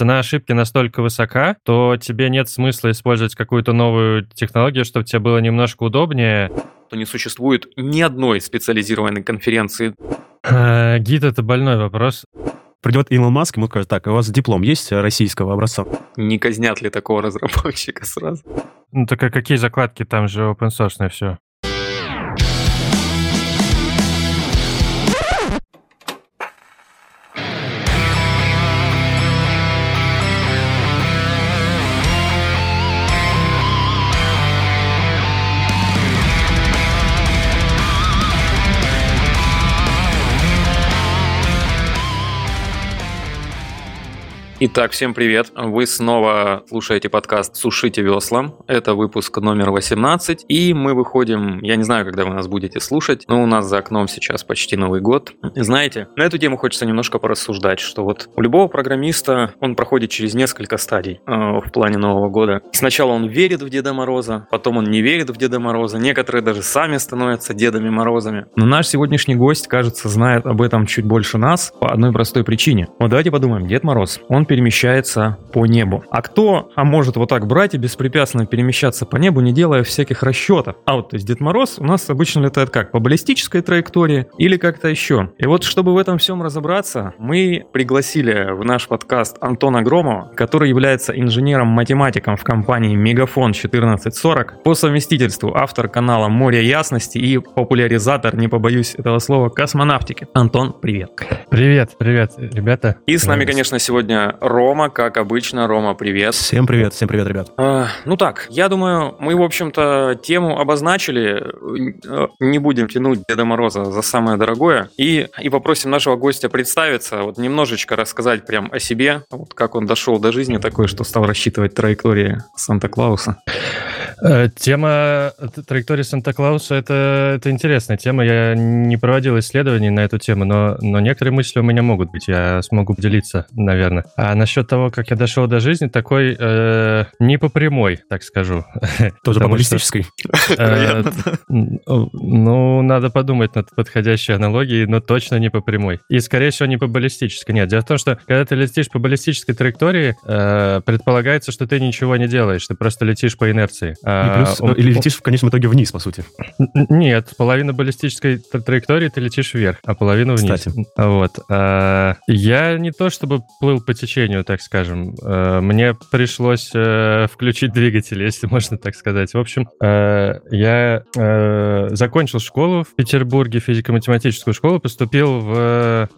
цена ошибки настолько высока, то тебе нет смысла использовать какую-то новую технологию, чтобы тебе было немножко удобнее. То не существует ни одной специализированной конференции. А, гид — это больной вопрос. Придет Илон Маск, ему скажет, так, у вас диплом есть российского образца? Не казнят ли такого разработчика сразу? Ну так а какие закладки, там же open source все. Итак, всем привет. Вы снова слушаете подкаст «Сушите весла». Это выпуск номер 18. И мы выходим, я не знаю, когда вы нас будете слушать, но у нас за окном сейчас почти Новый год. Знаете, на эту тему хочется немножко порассуждать, что вот у любого программиста он проходит через несколько стадий э, в плане Нового года. Сначала он верит в Деда Мороза, потом он не верит в Деда Мороза. Некоторые даже сами становятся Дедами Морозами. Но наш сегодняшний гость, кажется, знает об этом чуть больше нас по одной простой причине. Вот давайте подумаем. Дед Мороз, он перемещается по небу. А кто а может вот так брать и беспрепятственно перемещаться по небу, не делая всяких расчетов? А вот, то есть Дед Мороз у нас обычно летает как? По баллистической траектории или как-то еще? И вот, чтобы в этом всем разобраться, мы пригласили в наш подкаст Антона Громова, который является инженером-математиком в компании Мегафон 1440, по совместительству автор канала Море Ясности и популяризатор, не побоюсь этого слова, космонавтики. Антон, привет. Привет, привет, ребята. И с нами, конечно, сегодня Рома, как обычно. Рома, привет. Всем привет, всем привет, ребят. А, ну так, я думаю, мы, в общем-то, тему обозначили. Не будем тянуть Деда Мороза за самое дорогое. И, и попросим нашего гостя представиться, вот немножечко рассказать прям о себе, вот как он дошел до жизни такой, что стал рассчитывать траектории Санта-Клауса. Э, тема траектории Санта-Клауса это, это интересная тема. Я не проводил исследований на эту тему, но, но некоторые мысли у меня могут быть. Я смогу поделиться, наверное. А насчет того, как я дошел до жизни, такой э, не по прямой, так скажу. Тоже по баллистической? Э, ну, надо подумать над подходящей аналогией, но точно не по прямой. И, скорее всего, не по баллистической. Нет, дело в том, что когда ты летишь по баллистической траектории, э, предполагается, что ты ничего не делаешь, ты просто летишь по инерции. И плюс, а, или летишь в конечном итоге вниз, по сути. Нет, половина баллистической траектории ты летишь вверх, а половину вниз. Кстати. Вот. А, я не то чтобы плыл по течению, так скажем. Мне пришлось включить двигатель, если можно так сказать. В общем, я закончил школу в Петербурге, физико-математическую школу, поступил в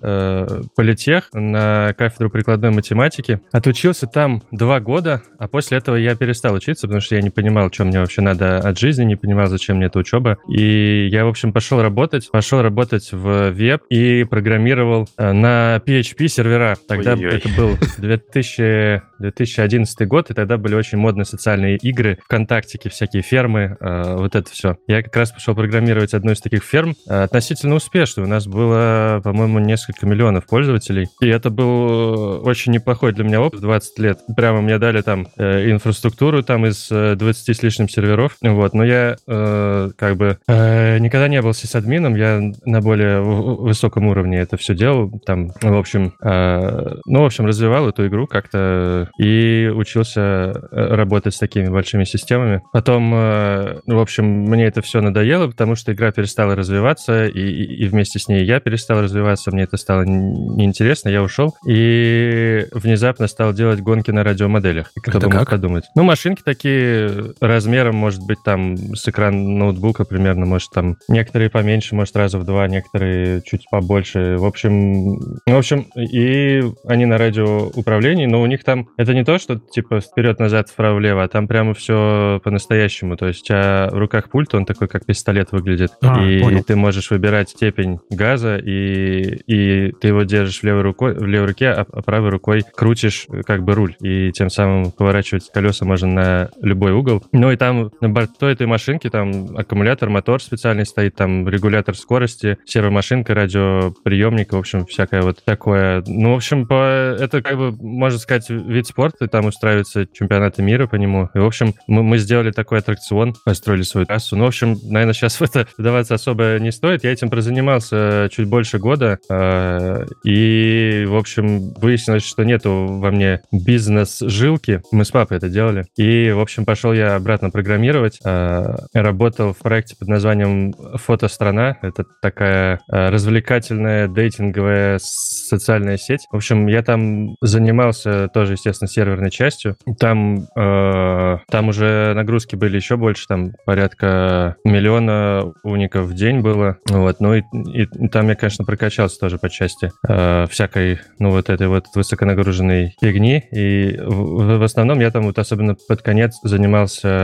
политех на кафедру прикладной математики. Отучился там два года, а после этого я перестал учиться, потому что я не понимал, что мне вообще надо от жизни, не понимал, зачем мне эта учеба. И я, в общем, пошел работать, пошел работать в веб и программировал э, на PHP сервера. Тогда Ой-ой. это был 2000, 2011 год, и тогда были очень модные социальные игры, ВКонтактики, всякие фермы, э, вот это все. Я как раз пошел программировать одну из таких ферм, э, относительно успешно. У нас было, по-моему, несколько миллионов пользователей. И это был очень неплохой для меня опыт 20 лет. Прямо мне дали там инфраструктуру там из 20 с лишним серверов. Вот, но я э, как бы э, никогда не был сисадмином, я на более высоком уровне это все делал. Там, в общем, э, ну, в общем, развивал эту игру как-то и учился э, работать с такими большими системами. Потом, э, в общем, мне это все надоело, потому что игра перестала развиваться, и, и вместе с ней я перестал развиваться, мне это стало неинтересно, я ушел и внезапно стал делать гонки на радиомоделях. Кто это бы мог подумать? Ну, машинки такие размером, может быть, там с экрана ноутбука примерно, может, там некоторые поменьше, может, раза в два, некоторые чуть побольше. В общем, в общем, и они на радиоуправлении, но у них там это не то, что типа вперед-назад, вправо-влево, а там прямо все по-настоящему. То есть у тебя в руках пульт, он такой, как пистолет выглядит. А, и понял. ты можешь выбирать степень газа, и, и ты его держишь в левой, рукой, в левой руке, а, а правой рукой крутишь как бы руль. И тем самым поворачивать колеса можно на любой угол Ну и там на борту этой машинки там аккумулятор, мотор специальный стоит, там регулятор скорости, сервомашинка, радиоприемник, в общем, всякое вот такое. Ну, в общем, по, это как бы, можно сказать, вид спорта, там устраиваются чемпионаты мира по нему. И, в общем, мы, мы сделали такой аттракцион, построили свою трассу. Ну, в общем, наверное, сейчас в это вдаваться особо не стоит. Я этим прозанимался чуть больше года, э, и, в общем, выяснилось, что нету во мне бизнес-жилки. Мы с папой это делали. И, в общем, пошел я обратно программировать. Э, работал в проекте под названием «Фотострана». Это такая э, развлекательная дейтинговая социальная сеть. В общем, я там занимался тоже, естественно, серверной частью. Там, э, там уже нагрузки были еще больше, там порядка миллиона уников в день было. Вот, ну и, и, там я, конечно, прокачался тоже по части всякой, ну вот этой вот высоконагруженной фигни. И в, в основном я там вот особенно под конец занимался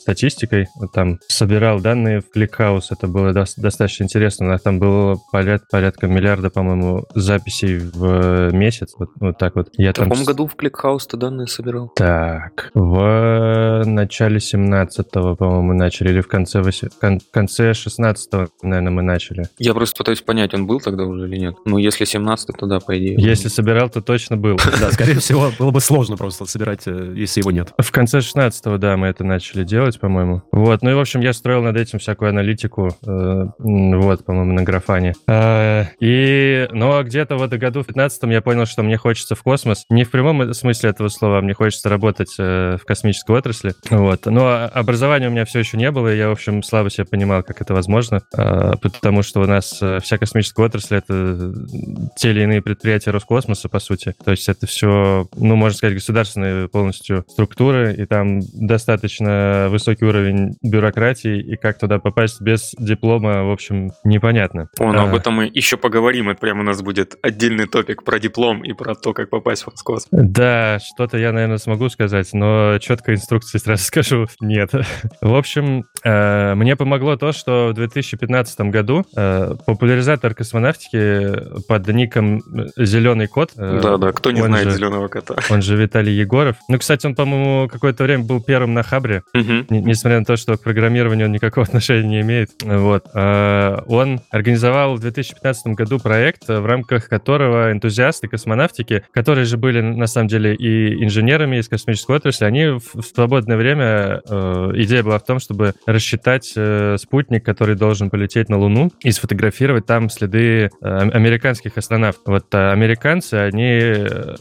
статистикой. Вот там собирал данные в ClickHouse. Это было до, достаточно интересно. У нас там было поряд, порядка миллиарда, по-моему, записей в месяц. Вот, вот так вот. Я в каком там... году в ClickHouse ты данные собирал? Так, в начале 17-го, по-моему, начали, или в конце, 8... в конце 16-го, наверное, мы начали. Я просто пытаюсь понять, он был тогда уже или нет. Ну, если 17 то да, по идее. Если собирал, то точно был. Да, скорее всего, было бы сложно просто собирать, э, если его нет. В конце 16-го, да, мы это начали делать, по-моему. Вот, ну и, в общем, я строил над этим всякую аналитику, э, вот, по-моему, на графане. Э, и, ну, а где-то в этом году, в 15-м, я понял, что мне хочется в космос. Не в прямом смысле этого слова, а мне хочется работать в космической отрасли. Вот. Но образования у меня все еще не было, и я, в общем, слабо себе понимал, как это возможно, потому что у нас вся космическая отрасль — это те или иные предприятия Роскосмоса, по сути. То есть это все, ну, можно сказать, государственные полностью структуры, и там достаточно высокий уровень бюрократии, и как туда попасть без диплома, в общем, непонятно. О, ну а... об этом мы еще поговорим, это прямо у нас будет отдельный топик про диплом и про то, как попасть в Роскосмос. Да, что-то я, наверное, смогу сказать, но четкой инструкции сразу скажу нет. В общем, э, мне помогло то, что в 2015 году э, популяризатор космонавтики под ником Зеленый кот. Э, Да-да, кто не знает же, Зеленого кота. Он же Виталий Егоров. Ну, кстати, он, по-моему, какое-то время был первым на Хабре, угу. несмотря на то, что к программированию он никакого отношения не имеет. Вот. А, он организовал в 2015 году проект, в рамках которого энтузиасты космонавтики, которые же были, на самом деле, и инженерами из космической отрасли, они в свободное время, э, идея была в том, чтобы рассчитать э, спутник, который должен полететь на Луну, и сфотографировать там следы американских астронавтов. Вот американцы, они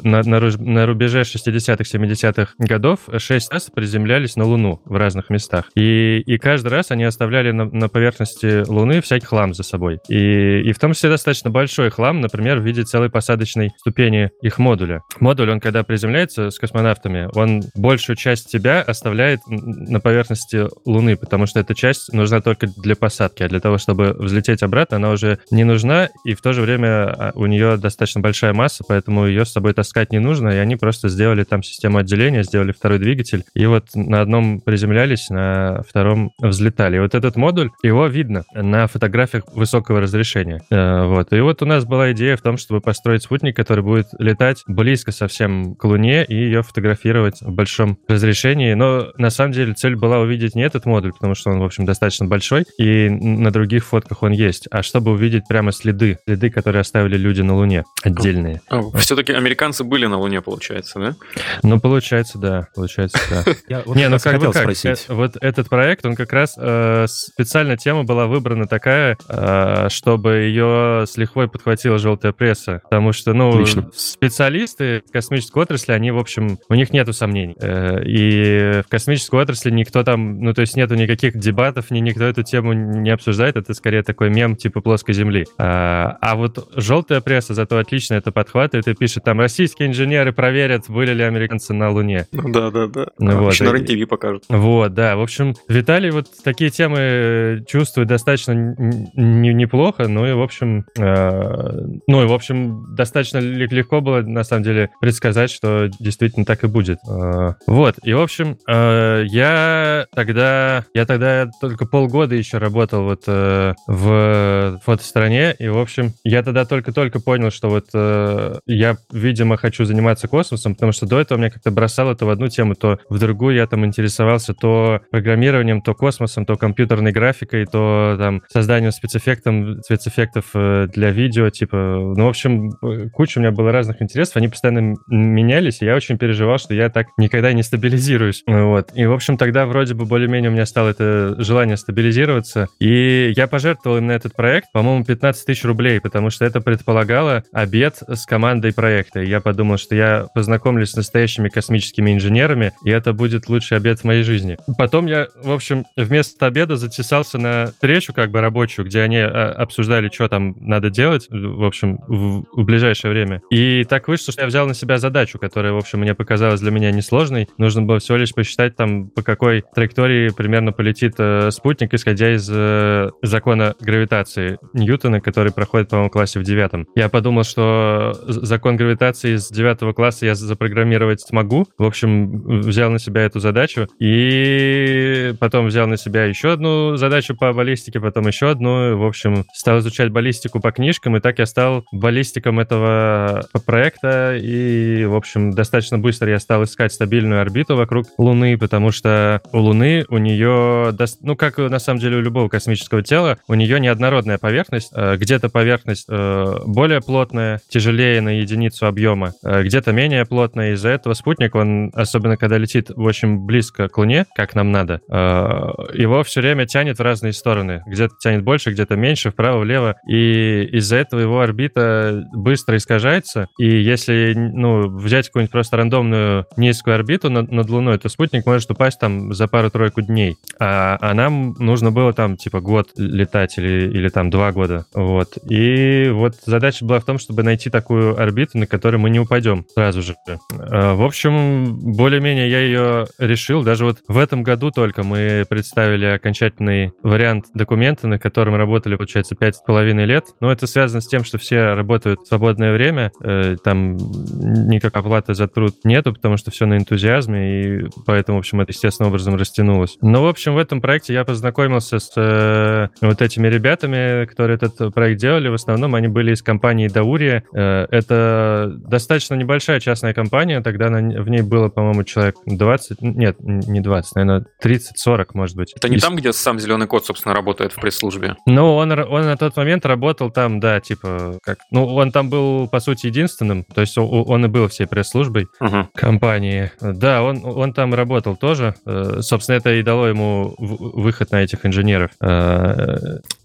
на, на, на рубеже 60-х, 70-х годов шесть раз приземлялись на Луну в разных местах. И, и каждый раз они оставляли на, на поверхности Луны всякий хлам за собой. И, и в том числе достаточно большой хлам, например, в виде целой посадочной ступени их модуля. Модуль, он когда приземляется с космонавтами, он большую часть себя оставляет на поверхности Луны, потому что эта часть нужна только для посадки, а для того, чтобы взлететь обратно, она уже не нужна, и в то же время а, у нее достаточно большая масса, поэтому ее с собой таскать не нужно, и они просто сделали там систему отделения, сделали второй двигатель, и вот на одном приземлялись, на втором взлетали. И вот этот модуль, его видно на фотографиях высокого разрешения. Э, вот. И вот у нас была идея в том, чтобы построить спутник, который будет летать близко совсем к Луне и ее фотографировать в большом разрешении. Но на самом деле цель была увидеть не этот модуль, потому что он, в общем, достаточно большой, и на других фотках он есть, а чтобы увидеть прямо следы, следы, которые оставили люди на Луне, отдельные. А, все-таки американцы были на Луне, получается, да? Ну, получается, да. Получается, да. Не, ну как бы как. Э, вот этот проект, он как раз э, специально тема была выбрана такая, э, чтобы ее с лихвой подхватила желтая пресса. Потому что, ну, специалисты космической отрасли, они, в общем, у них нету сомнений. И в космической отрасли никто там, ну, то есть нету никаких дебатов, ни никто эту тему не обсуждает. Это скорее такой мем типа плоской Земли. А вот желтая пресса зато отлично это подхватывает и пишет, там, российские инженеры проверят, были ли американцы на Луне. Ну да, да, да. Ну, вот. На рен покажут. Вот, да. В общем, Виталий вот такие темы чувствует достаточно неплохо, ну и, в общем, э, ну и, в общем, достаточно легко было, на самом деле, предсказать, что действительно так и будет. Э, вот, и, в общем, э, я тогда, я тогда только полгода еще работал вот э, в фотостороне, и, в общем, я тогда только-только понял, что вот э, я, видимо, хочу заниматься космосом, потому что до этого меня как-то бросало то в одну тему, то в другую. Я там интересовался то программированием, то космосом, то компьютерной графикой, то там созданием спецэффектов, спецэффектов э, для видео, типа, ну, в общем, куча у меня было разных интересов, они постоянно менялись, и я очень переживал, что я так никогда не стабилизируюсь, вот. И, в общем, тогда вроде бы более-менее у меня стало это желание стабилизироваться, и я пожертвовал им на этот проект, по-моему, 15 тысяч рублей, потому что это предполагало обед с командой проекта. И я подумал, что я познакомлюсь с настоящими космическими инженерами, и это будет лучший обед в моей жизни. Потом я, в общем, вместо обеда затесался на встречу как бы рабочую, где они а, обсуждали, что там надо делать, в общем, в, в ближайшее время. И так вышло, что я взял на себя задачу, которая, в общем, мне показалась для меня несложной. Нужно было всего лишь посчитать там, по какой траектории примерно полетит э, спутник, исходя из э, закона гравитации Ньютона, который проходит, по-моему, в классе в девятом. Я подумал, что закон гравитации из девятого класса я запрограммировать смогу. В общем, взял на себя эту задачу и потом взял на себя еще одну задачу по баллистике, потом еще одну. В общем, стал изучать баллистику по книжкам, и так я стал баллистиком этого проекта. И, в общем, достаточно быстро я стал искать стабильную орбиту вокруг Луны, потому что у Луны у нее, ну, как на самом деле у любого космического тела, у нее неоднородная поверхность. Э, где-то поверхность э, более плотная, тяжелее на единицу объема, э, где-то менее плотная. Из-за этого спутник, он, особенно когда летит очень близко к Луне, как нам надо, его все время тянет в разные стороны. Где-то тянет больше, где-то меньше, вправо, влево. И из-за этого его орбита быстро искажается. И если ну, взять какую-нибудь просто рандомную низкую орбиту над, над Луной, то спутник может упасть там за пару-тройку дней. А, а нам нужно было там типа год летать или, или там два года. Вот. И вот задача была в том, чтобы найти такую орбиту, на которой мы не упадем сразу же. А, в общем, более-менее я ее решил. Даже вот в этом году только мы представили окончательный вариант документа, на котором работали, получается, пять с половиной лет. Но это связано с тем, что все работают в свободное время. Э, там никакой оплаты за труд нету, потому что все на энтузиазме, и поэтому, в общем, это естественным образом растянулось. Но, в общем, в этом проекте я познакомился с э, вот этими ребятами, которые этот проект делали. В основном они были из компании Даурия. Э, это достаточно небольшая частная компания, тогда на, в ней было, по-моему, человек 20, нет, не 20, наверное, 30-40, может быть. Это не и... там, где сам Зеленый кот, собственно, работает в пресс-службе? Ну, он, он на тот момент работал там, да, типа, как... Ну, он там был, по сути, единственным, то есть он, он и был всей пресс-службой uh-huh. компании. Да, он, он там работал тоже. Э, собственно, это и дало ему выход на этих инженеров.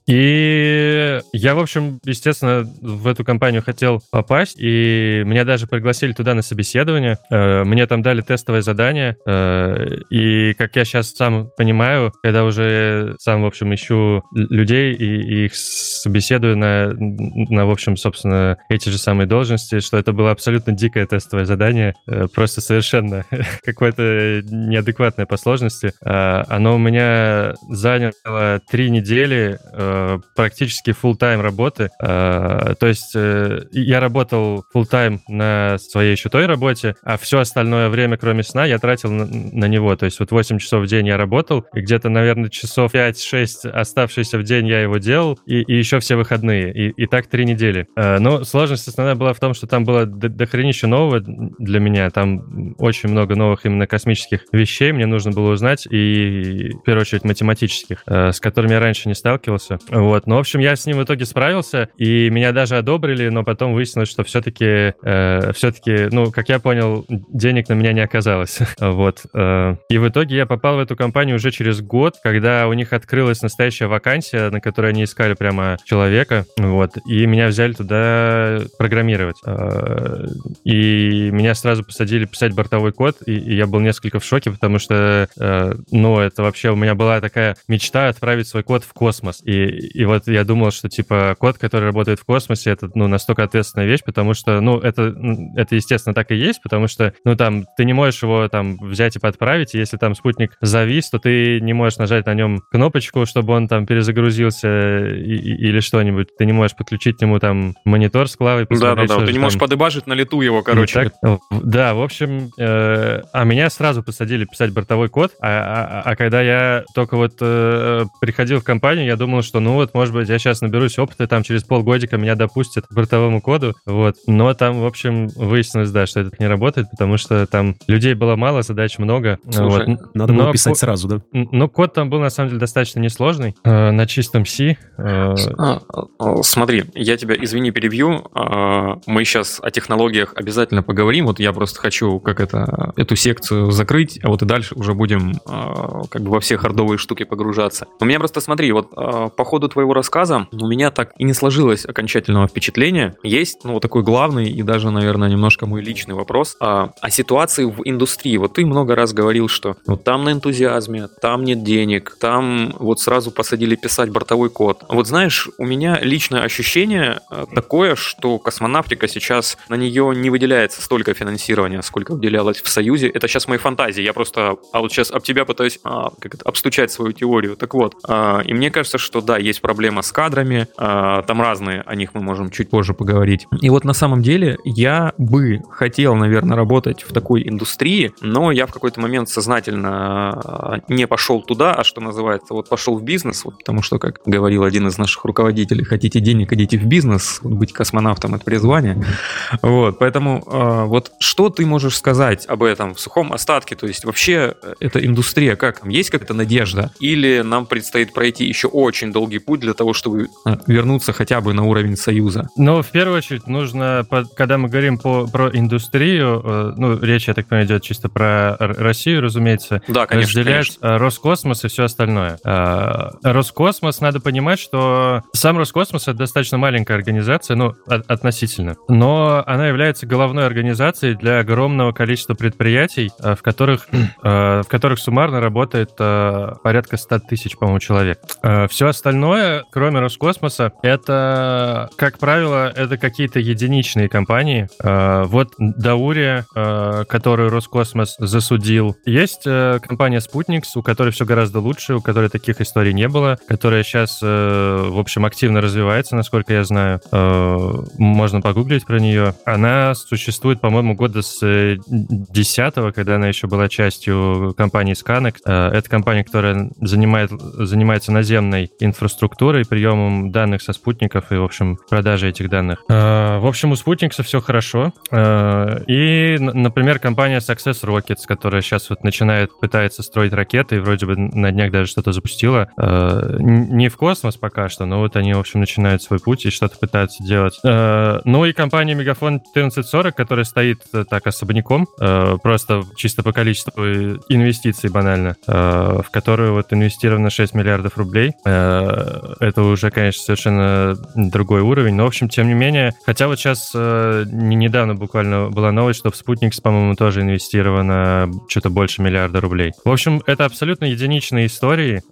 И я, в общем, естественно, в эту компанию хотел попасть, и меня даже пригласили туда на собеседование. Э, мне там дали тестовое задание, э, и, как я сейчас сам понимаю, когда уже сам, в общем, ищу людей и, их собеседую на, на, в общем, собственно, эти же самые должности, что это было абсолютно дикое тестовое задание, э, просто совершенно какое-то неадекватное по сложности. Оно у меня заняло три недели, Э, практически full тайм работы. Э, то есть э, я работал full тайм на своей еще той работе, а все остальное время, кроме сна, я тратил на, него. То есть вот 8 часов в день я работал, и где-то, наверное, часов 5-6 оставшиеся в день я его делал, и, и еще все выходные. И, и так три недели. Но сложность основная была в том, что там было дохренища нового для меня. Там очень много новых именно космических вещей мне нужно было узнать, и в первую очередь математических, с которыми я раньше не сталкивался. Вот, ну, в общем, я с ним в итоге справился, и меня даже одобрили, но потом выяснилось, что все-таки, э, все-таки, ну, как я понял, денег на меня не оказалось. вот. Э, и в итоге я попал в эту компанию уже через год, когда у них открылась настоящая вакансия, на которой они искали прямо человека, вот, и меня взяли туда программировать. Э, и меня сразу посадили писать бортовой код, и, и я был несколько в шоке, потому что, э, ну, это вообще у меня была такая мечта отправить свой код в космос. И и вот я думал, что, типа, код, который работает в космосе, это, ну, настолько ответственная вещь, потому что, ну, это, это, естественно, так и есть, потому что, ну, там, ты не можешь его, там, взять и подправить, и если там спутник завис, то ты не можешь нажать на нем кнопочку, чтобы он там перезагрузился и, и, или что-нибудь. Ты не можешь подключить к нему, там, монитор с клавой. Да-да-да, ты не там... можешь подыбажить на лету его, короче. Так, да, в общем, э, а меня сразу посадили писать бортовой код, а, а, а когда я только вот э, приходил в компанию, я думал, что ну вот, может быть, я сейчас наберусь опыта, там через полгодика меня допустят к бортовому коду, вот. Но там, в общем, выяснилось, да, что это не работает, потому что там людей было мало, задач много. Слушай, вот. надо было но писать сразу, да? Ну, код там был, на самом деле, достаточно несложный, э, на чистом C. Э... А, а, смотри, я тебя, извини, перебью. А, мы сейчас о технологиях обязательно поговорим. Вот я просто хочу как это, эту секцию закрыть, а вот и дальше уже будем как бы во все хардовые штуки погружаться. У меня просто, смотри, вот по ходу твоего рассказа у меня так и не сложилось окончательного впечатления. Есть, ну, вот такой главный и даже, наверное, немножко мой личный вопрос о, о ситуации в индустрии. Вот ты много раз говорил, что вот там на энтузиазме, там нет денег, там вот сразу посадили писать бортовой код. Вот знаешь, у меня личное ощущение такое, что космонавтика сейчас на нее не выделяется столько финансирования, сколько выделялось в Союзе. Это сейчас мои фантазии. Я просто а вот сейчас об тебя пытаюсь а, как это, обстучать свою теорию. Так вот, а, и мне кажется, что да, есть проблема с кадрами, а, там разные, о них мы можем чуть позже поговорить. И вот на самом деле я бы хотел, наверное, работать в такой индустрии, но я в какой-то момент сознательно а, не пошел туда, а что называется, вот пошел в бизнес, вот, потому что, как говорил один из наших руководителей, хотите денег, идите в бизнес, быть космонавтом это призвание. Вот, поэтому а, вот что ты можешь сказать об этом в сухом остатке? То есть вообще э, эта индустрия, как есть какая-то надежда? Или нам предстоит пройти еще очень долгий путь для того, чтобы э, вернуться хотя бы на уровень Союза? Ну, в первую очередь, нужно, когда мы говорим по, про индустрию, э, ну, речь, я так понимаю, идет чисто про Россию, разумеется, да, конечно, разделять конечно. Роскосмос и все остальное. Роскосмос, надо понимать, что сам Роскосмос — это достаточно маленькая организация, ну, относительно, но она является головной организацией для огромного количества предприятий, э, в которых, э, в которых суммарно работает э, порядка 100 тысяч, по-моему, человек. Все остальное, кроме Роскосмоса, это, как правило, это какие-то единичные компании. Вот Даурия, которую Роскосмос засудил. Есть компания Sputnik, у которой все гораздо лучше, у которой таких историй не было, которая сейчас, в общем, активно развивается, насколько я знаю. Можно погуглить про нее. Она существует, по-моему, года с 10 когда она еще была частью компании Scanex. Э, это компания, которая занимает, занимается наземной инфраструктурой, приемом данных со спутников и, в общем, продажей этих данных. Э, в общем, у спутникса все хорошо. Э, и, например, компания Success Rockets, которая сейчас вот начинает, пытается строить ракеты и вроде бы на днях даже что-то запустила. Не в космос пока что, но вот они, в общем, начинают свой путь и что-то пытаются делать. Ну и компания Мегафон 1440, которая стоит так особняком, э, просто чисто по количеству инвестиций банально, э, в которую вот инвестировано 6 миллиардов рублей. Э, это уже, конечно, совершенно другой уровень, но, в общем, тем не менее, хотя вот сейчас недавно буквально была новость, что в Спутник, по-моему, тоже инвестировано что-то больше миллиарда рублей. В общем, это абсолютно единичные истории,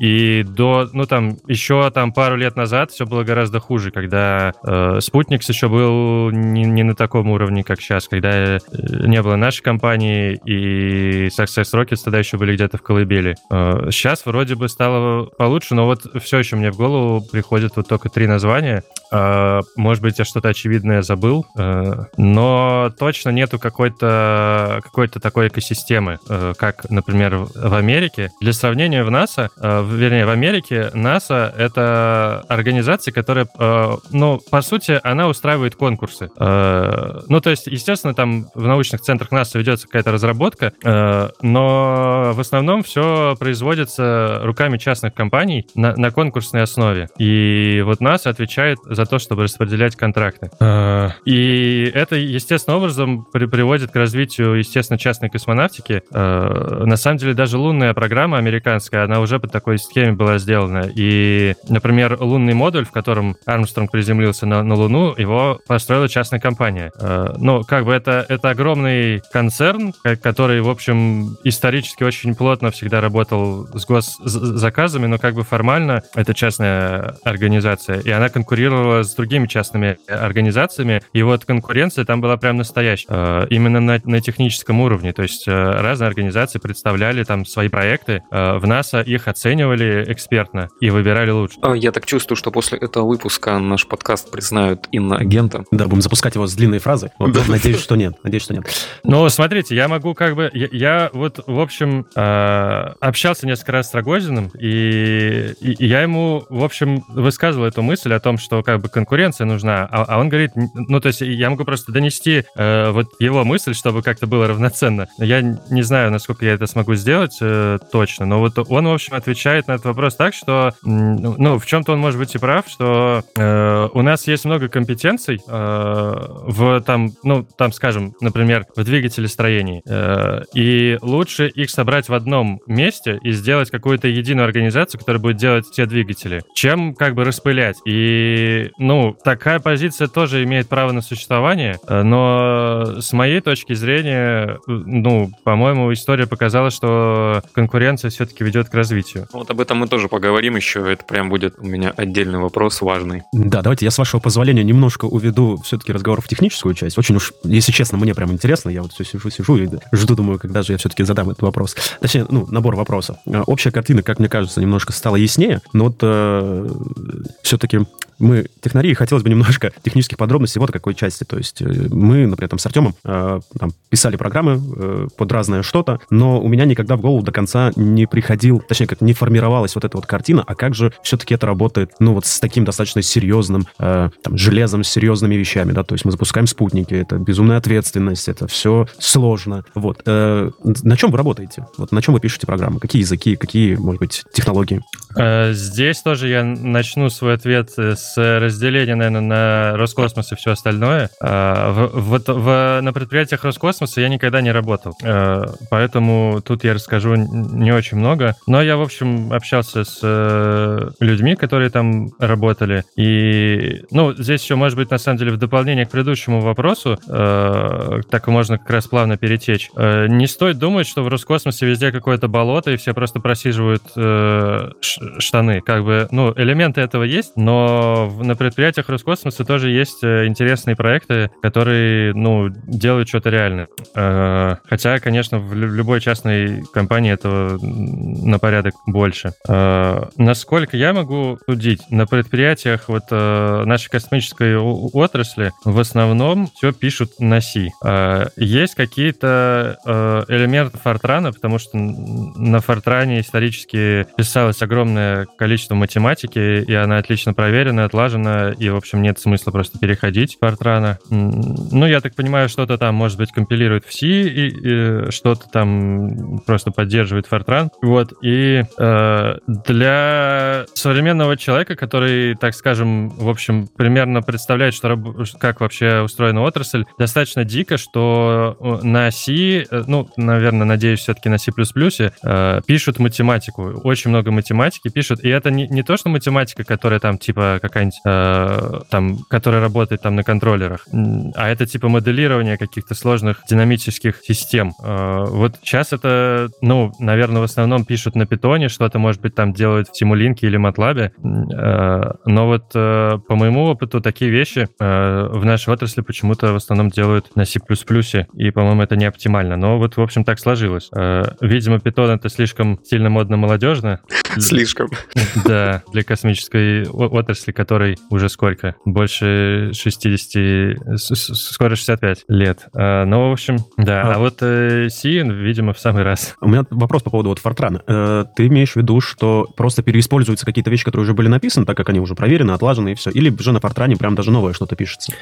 и до, ну там, еще там пару лет назад все было гораздо хуже, когда Спутник еще был не, не на таком уровне, как сейчас, когда не было нашей компании, и Success Rockets тогда еще были где-то в колыбели. Сейчас э, вроде бы стало получше, но вот все еще мне в голову приходят вот только три названия. Э, может быть, я что-то очевидное забыл, э, но точно нету какой-то какой-то такой экосистемы, как, например, в Америке. Для сравнения, в НАСА, вернее, в Америке НАСА — это организация, которая, ну, по сути, она устраивает конкурсы. Ну, то есть, естественно, там в научных центрах НАСА ведется какая-то разработка, э, но в основном все производится руками частных компаний на, на конкурсной основе. И вот НАСА отвечает за то, чтобы распределять контракты. Э, и это, естественным образом, при, приводит к развитию, естественно, частной космонавтики. Э, на самом деле, даже лунная программа американская, она уже по такой схеме была сделана. И, например, лунный модуль, в котором Армстронг приземлился на, на Луну, его построила частная компания. Ну, как бы это, это огромный концерн, который, в общем, исторически очень плотно всегда работал с госзаказами, но как бы формально это частная организация, и она конкурировала конкурировала с другими частными организациями, и вот конкуренция там была прям настоящая. Именно на, на техническом уровне. То есть разные организации представляли там свои проекты, в НАСА их оценивали экспертно и выбирали лучше. А, я так чувствую, что после этого выпуска наш подкаст признают иноагентом. Да, будем запускать его с длинной фразы. Вот, да. Надеюсь, что нет. Надеюсь, что нет. Ну, смотрите, я могу как бы... Я, я вот, в общем, э, общался несколько раз с Рогозиным, и, и, и я ему, в общем, высказывал эту мысль о том, что как бы конкуренция нужна, а, а он говорит, ну, то есть я могу просто донести э, вот его мысль, чтобы как-то было равноценно. Я не знаю, насколько я это смогу сделать э, точно, но вот он, в общем, отвечает на этот вопрос так, что, ну, в чем-то он может быть и прав, что э, у нас есть много компетенций э, в там, ну, там, скажем, например, в двигателестроении, э, и лучше их собрать в одном месте и сделать какую-то единую организацию, которая будет делать все двигатели, чем как бы распылять. И, ну, такая позиция тоже имеет право на существование, э, но с моей точки зрения, ну, по-моему, история показала, что конкуренция все-таки ведет к развитию. Вот об этом мы тоже поговорим еще. Это прям будет у меня отдельный вопрос важный. Да, давайте я, с вашего позволения, немножко уведу все-таки разговор в техническую часть. Очень уж, если честно, мне прям интересно. Я вот все сижу, сижу и жду, думаю, когда же я все-таки задам этот вопрос. Точнее, ну, набор вопросов. Э, общая картина, как мне кажется, немножко стала яснее, но вот э, все-таки мы технари, хотелось бы немножко технических подробностей вот какой части. То есть э, мы, например, там с Артемом э, там, писали программы э, под разное что-то, но у меня никогда в голову до конца не приходил, точнее, как не формировалась вот эта вот картина, а как же все-таки это работает, ну, вот с таким достаточно серьезным э, там, железом, с серьезными вещами, да, то есть мы запускаем спутники, это безумная ответственность, это все сложно. Вот. Э, на чем вы работаете? Вот на чем вы пишете программы? Какие языки, какие, может быть, технологии? Э, здесь тоже я начну свой ответ с с разделением, наверное, на Роскосмос и все остальное. А, вот в, в, на предприятиях Роскосмоса я никогда не работал, а, поэтому тут я расскажу не очень много. Но я, в общем, общался с э, людьми, которые там работали. И, ну, здесь еще, может быть, на самом деле, в дополнение к предыдущему вопросу, э, так можно как раз плавно перетечь. Э, не стоит думать, что в Роскосмосе везде какое-то болото, и все просто просиживают штаны. Как бы, ну, элементы этого есть, но на предприятиях Роскосмоса тоже есть э, интересные проекты, которые, ну, делают что-то реальное. Э, хотя, конечно, в любой частной компании этого на порядок больше. Э, насколько я могу судить, на предприятиях вот нашей космической отрасли в основном все пишут на C. Есть какие-то элементы Фортрана, потому что на Фортране исторически писалось огромное количество математики, и она отлично проверена, отлажено, и, в общем, нет смысла просто переходить Fortran. Ну, я так понимаю, что-то там, может быть, компилирует в C, и, и что-то там просто поддерживает Fortran. Вот, и э, для современного человека, который, так скажем, в общем, примерно представляет, что, как вообще устроена отрасль, достаточно дико, что э, на C, э, ну, наверное, надеюсь, все-таки на C++, э, пишут математику. Очень много математики пишут. И это не, не то, что математика, которая там, типа, какая какая-нибудь, э, там, которая работает там на контроллерах, а это типа моделирование каких-то сложных динамических систем. Э, вот сейчас это, ну, наверное, в основном пишут на питоне, что-то, может быть, там делают в Тимулинке или Матлабе, э, но вот э, по моему опыту такие вещи э, в нашей отрасли почему-то в основном делают на C++, и, по-моему, это не оптимально. Но вот, в общем, так сложилось. Э, видимо, питон это слишком сильно модно-молодежно. Слишком. Да, для космической отрасли, которой уже сколько? Больше 60, скоро 65 лет. А, ну, в общем, да. А, а вот э, Сиен, видимо, в самый раз. У меня вопрос по поводу вот Фортрана. Э, ты имеешь в виду, что просто переиспользуются какие-то вещи, которые уже были написаны, так как они уже проверены, отлажены и все? Или же на Фортране прям даже новое что-то пишется?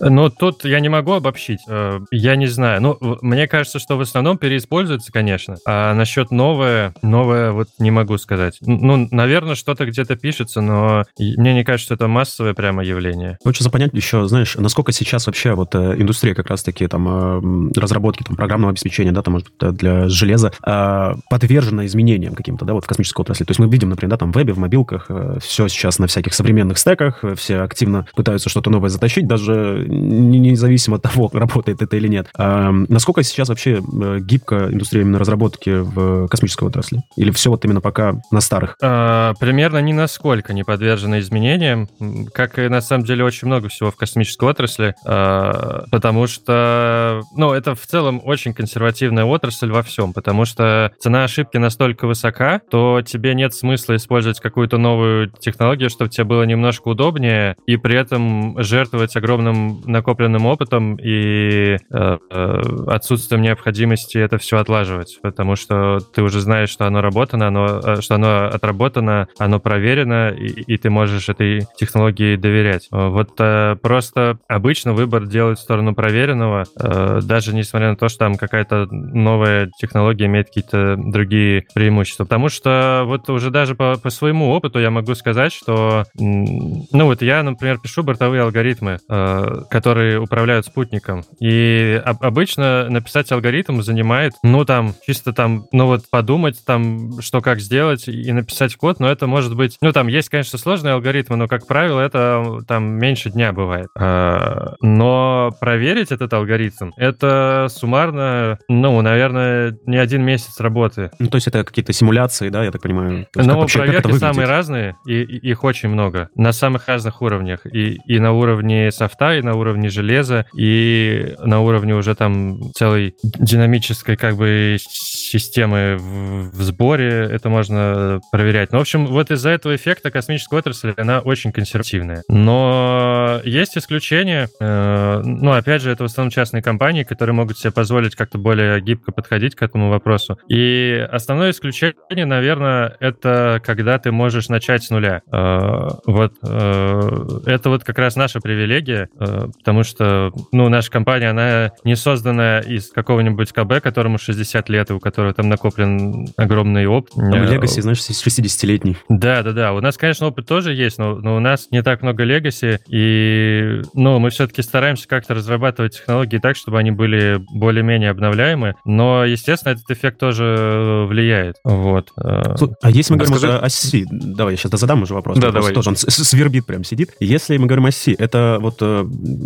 Ну, тут я не могу обобщить. Э, я не знаю. Ну, мне кажется, что в основном переиспользуется, конечно. А насчет новое, новое вот не могу сказать. Ну, наверное, что-то где-то пишется, но мне не кажется, что это массовое прямо явление. Хочется понять еще, знаешь, насколько сейчас вообще вот э, индустрия как раз-таки там э, разработки там, программного обеспечения, да, там, может быть, для железа э, подвержена изменениям каким-то, да, вот в космической отрасли. То есть мы видим, например, да, там в вебе, в мобилках, все сейчас на всяких современных стеках, все активно пытаются что-то новое затащить, даже независимо от того, работает это или нет. А насколько сейчас вообще гибко индустрия именно разработки в космической отрасли? Или все вот именно пока на старых? А, примерно ни насколько не подвержена изменениям исключением, как и на самом деле очень много всего в космической отрасли, э, потому что, ну, это в целом очень консервативная отрасль во всем, потому что цена ошибки настолько высока, то тебе нет смысла использовать какую-то новую технологию, чтобы тебе было немножко удобнее, и при этом жертвовать огромным накопленным опытом и э, э, отсутствием необходимости это все отлаживать, потому что ты уже знаешь, что оно работано, оно, э, что оно отработано, оно проверено, и, и ты можешь технологии доверять. Вот э, просто обычно выбор делать в сторону проверенного, э, даже несмотря на то, что там какая-то новая технология имеет какие-то другие преимущества. Потому что вот уже даже по, по своему опыту я могу сказать, что, ну вот я, например, пишу бортовые алгоритмы, э, которые управляют спутником, и об, обычно написать алгоритм занимает, ну там, чисто там, ну вот подумать там, что как сделать и написать код, но это может быть, ну там есть, конечно, сложные алгоритмы, но, как правило, это там меньше дня бывает. А, но проверить этот алгоритм, это суммарно, ну, наверное, не один месяц работы. Ну, то есть это какие-то симуляции, да, я так понимаю? Ну, вообще, проверки самые разные, и, и их очень много, на самых разных уровнях. И, и на уровне софта, и на уровне железа, и на уровне уже там целой динамической как бы системы в, в сборе это можно проверять. Ну, в общем, вот из-за этого эффекта космическая отрасль, она очень консервативная. Но есть исключения. Э, ну, опять же, это в основном частные компании, которые могут себе позволить как-то более гибко подходить к этому вопросу. И основное исключение, наверное, это когда ты можешь начать с нуля. Э, вот э, это вот как раз наша привилегия, потому что, ну, наша компания, она не создана из какого-нибудь КБ, которому 60 лет, и у которого там накоплен огромный опыт. Там легаси, знаешь, 60-летний. Да, да, да. У нас, конечно, опыт тоже есть, но, но у нас не так много легаси, и ну, мы все-таки стараемся как-то разрабатывать технологии так, чтобы они были более-менее обновляемы, но, естественно, этот эффект тоже влияет. Вот. Э. А если мы говорим Расскажи... о оси, давай, я сейчас задам уже вопрос. Да, вопрос давай. Тоже он свербит прям, сидит. Если мы говорим о си, это вот э,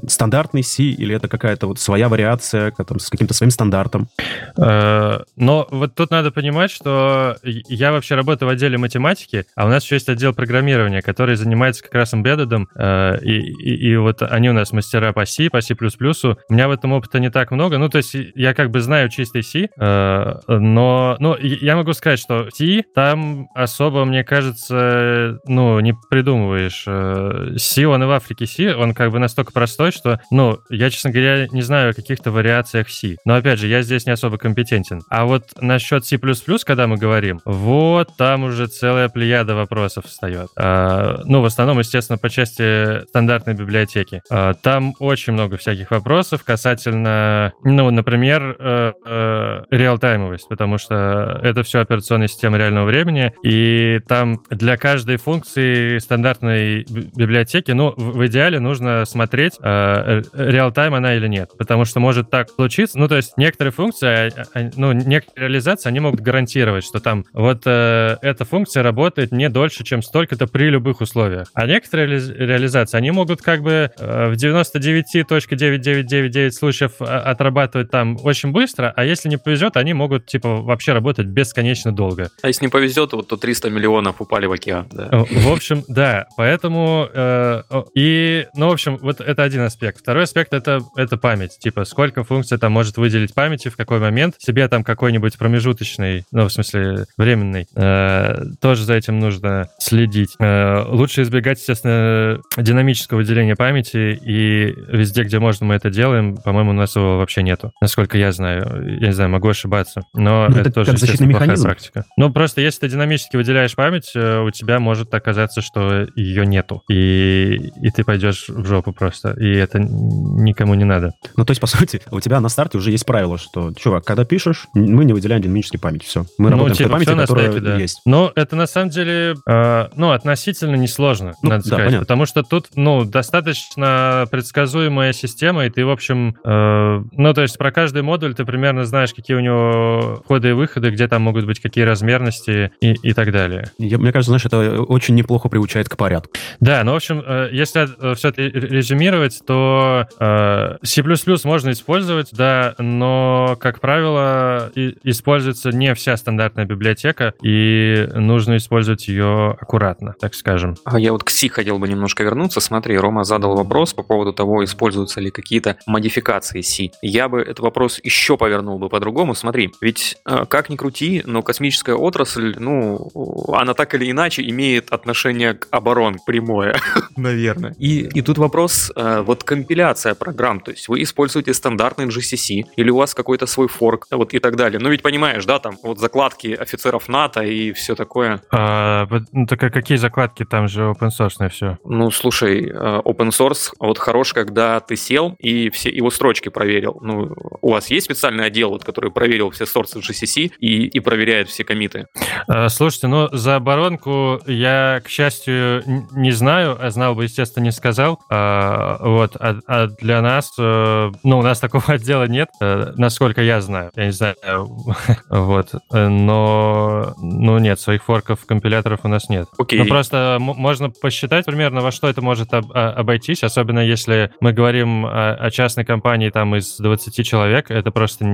стандартный си или это какая-то вот своя вариация с каким-то своим стандартом? Э, но вот тут надо понимать, что я вообще работаю в отделе математики, а у нас еще есть отдел программирования, который занимается как раз embedded, э, и, и, и вот они у нас мастера по C, по C++. У меня в этом опыта не так много. Ну, то есть я как бы знаю чистый C, э, но ну, я могу сказать, что C там особо, мне кажется, ну, не придумываешь. Э, C, он и в Африке C, он как бы настолько простой, что, ну, я, честно говоря, не знаю о каких-то вариациях C. Но, опять же, я здесь не особо компетентен. А вот насчет C++, когда мы говорим, вот там уже целая плеяда вопросов встает. А, ну, в основном, естественно, по части стандартной библиотеки. А, там очень много всяких вопросов касательно, ну, например, э, э, реалтаймовость, потому что это все операционная система реального времени, и там для каждой функции стандартной библиотеки, ну, в идеале нужно смотреть, э, реалтайм она или нет, потому что может так случиться, ну, то есть некоторые функции, а, а, ну, некоторые реализации, они могут гарантировать, что там вот эта функция работает не дольше, чем столько-то при любых условиях. А некоторые ре- реализации, они могут как бы э, в 99.9999 случаев а, отрабатывать там очень быстро, а если не повезет, они могут типа вообще работать бесконечно долго. А если не повезет, вот то 300 миллионов упали в океан. Да. Э, в общем, да, поэтому э, и, ну, в общем, вот это один аспект. Второй аспект это, это память. Типа, сколько функций там может выделить памяти, в какой момент, себе там какой-нибудь промежуточный, ну, в смысле, временный, э, тоже за этим нужно следить. Э, лучше избегать, естественно, динамического выделения памяти, и везде, где можно, мы это делаем. По-моему, у нас его вообще нету, насколько я знаю. Я не знаю, могу ошибаться, но ну, это, это тоже, естественно, плохая практика. Ну, просто если ты динамически выделяешь память, э, у тебя может оказаться, что ее нету, и, и ты пойдешь в жопу просто, и это никому не надо. Ну, то есть, по сути, у тебя на старте уже есть правило, что, чувак, когда пишешь, мы не выделяем динамическую память. Все. Мы ну, работаем типа, с той памятью, которая стеке, да. есть. Но это на самом деле, э, ну, относительно несложно, ну, надо да, сказать. Понятно. Потому что тут, ну, достаточно предсказуемая система, и ты, в общем, э, ну, то есть про каждый модуль ты примерно знаешь, какие у него входы и выходы, где там могут быть какие размерности и, и так далее. Я, мне кажется, знаешь, это очень неплохо приучает к порядку. Да, ну, в общем, э, если э, все это резюмировать, то э, C++ можно использовать, да, но, как правило, и, используется не вся стандартная библиотека, и нужно использовать ее аккуратно, так скажем. А я вот к Си хотел бы немножко вернуться. Смотри, Рома задал вопрос по поводу того, используются ли какие-то модификации Си. Я бы этот вопрос еще повернул бы по-другому. Смотри, ведь э, как ни крути, но космическая отрасль, ну, она так или иначе имеет отношение к оборонке прямое, наверное. И, и тут вопрос, э, вот компиляция программ, то есть вы используете стандартный GCC или у вас какой-то свой форк, вот и так далее. Ну ведь понимаешь, да, там вот закладки офицеров НАТО и все такое. А, ну так а какие закладки? Там же open source все. Ну слушай, э, open source вот хорош, когда ты сел и все его строчки проверил. Ну, у вас есть специальный отдел, вот, который проверил все сорсы в GCC и, и проверяет все комиты? А, слушайте, ну за оборонку я, к счастью, не знаю, а знал бы, естественно, не сказал. А, вот, а, а для нас, э, ну, у нас такого отдела нет, э, насколько я знаю. Я не знаю, вот. Но, ну, нет, своих форков компиляторов у нас нет. Окей. Ну, просто можно посчитать примерно, во что это может об, обойтись, особенно если мы говорим о, о частной компании там из 20 человек, это просто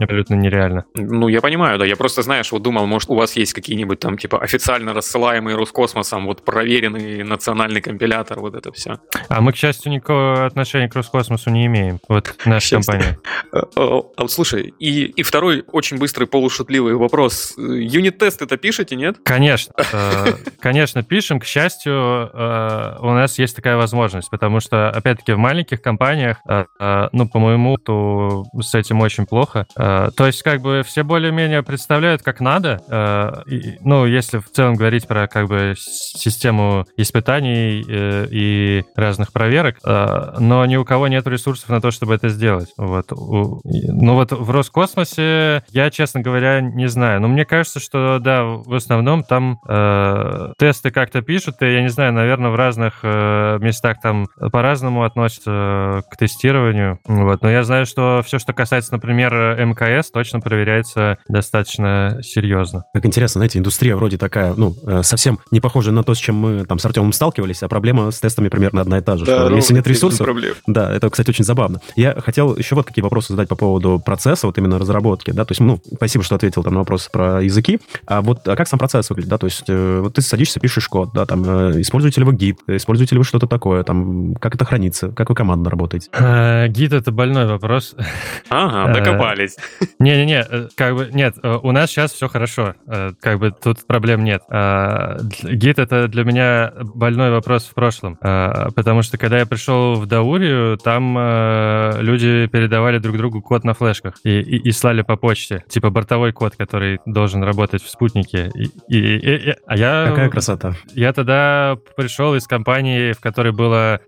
абсолютно нереально. Ну, я понимаю, да. Я просто, знаешь, вот думал, может, у вас есть какие-нибудь там, типа, официально рассылаемые Роскосмосом, вот проверенный национальный компилятор, вот это все. А мы, к счастью, никакого отношения к Роскосмосу не имеем. Вот наша компания. А, а, а слушай, и, и второй очень быстрый полушутливый вопрос. Юнит-тест это пишете, нет? Конечно. Э, конечно, пишем. К счастью, э, у нас есть такая возможность, потому что, опять-таки, в маленьких компаниях, э, ну, по-моему, то с этим очень плохо. То есть, как бы, все более-менее представляют, как надо. Ну, если в целом говорить про, как бы, систему испытаний и разных проверок, но ни у кого нет ресурсов на то, чтобы это сделать. Вот. Ну, вот в Роскосмосе я, честно говоря, не знаю. Но мне кажется, что, да, в основном там э, тесты как-то пишут, и, я не знаю, наверное, в разных э, местах там по-разному относятся к тестированию. Вот. Но я знаю, что все, что касается, например, МКС, точно проверяется достаточно серьезно. Как интересно, знаете, индустрия вроде такая, ну, э, совсем не похожа на то, с чем мы там с Артемом сталкивались, а проблема с тестами примерно одна и та же. Да, что, если нет ресурсов... Проблем. Да, это, кстати, очень забавно. Я хотел еще вот какие вопросы задать по поводу процесса, вот именно разработки, да, то есть, ну, спасибо, что ответил там на вопрос про языки. А вот а как сам процесс выглядит, да, то есть э, вот ты садишься, пишешь код, да, там, э, используете ли вы гид, используете ли вы что-то такое, там, как это хранится, как вы командно работаете? А, гид — это больной вопрос. Ага, э, докопались. Не-не-не, как бы, нет, у нас сейчас все хорошо, как бы тут проблем нет. Гид — это для меня больной вопрос в прошлом, потому что когда я пришел в Даурию, там люди передавали друг другу код на флешках и, и, и слали по почте, типа бортовой код, который должен работать в спутнике. И, и, и, а я... Какая красота. Я тогда пришел из компании, в которой было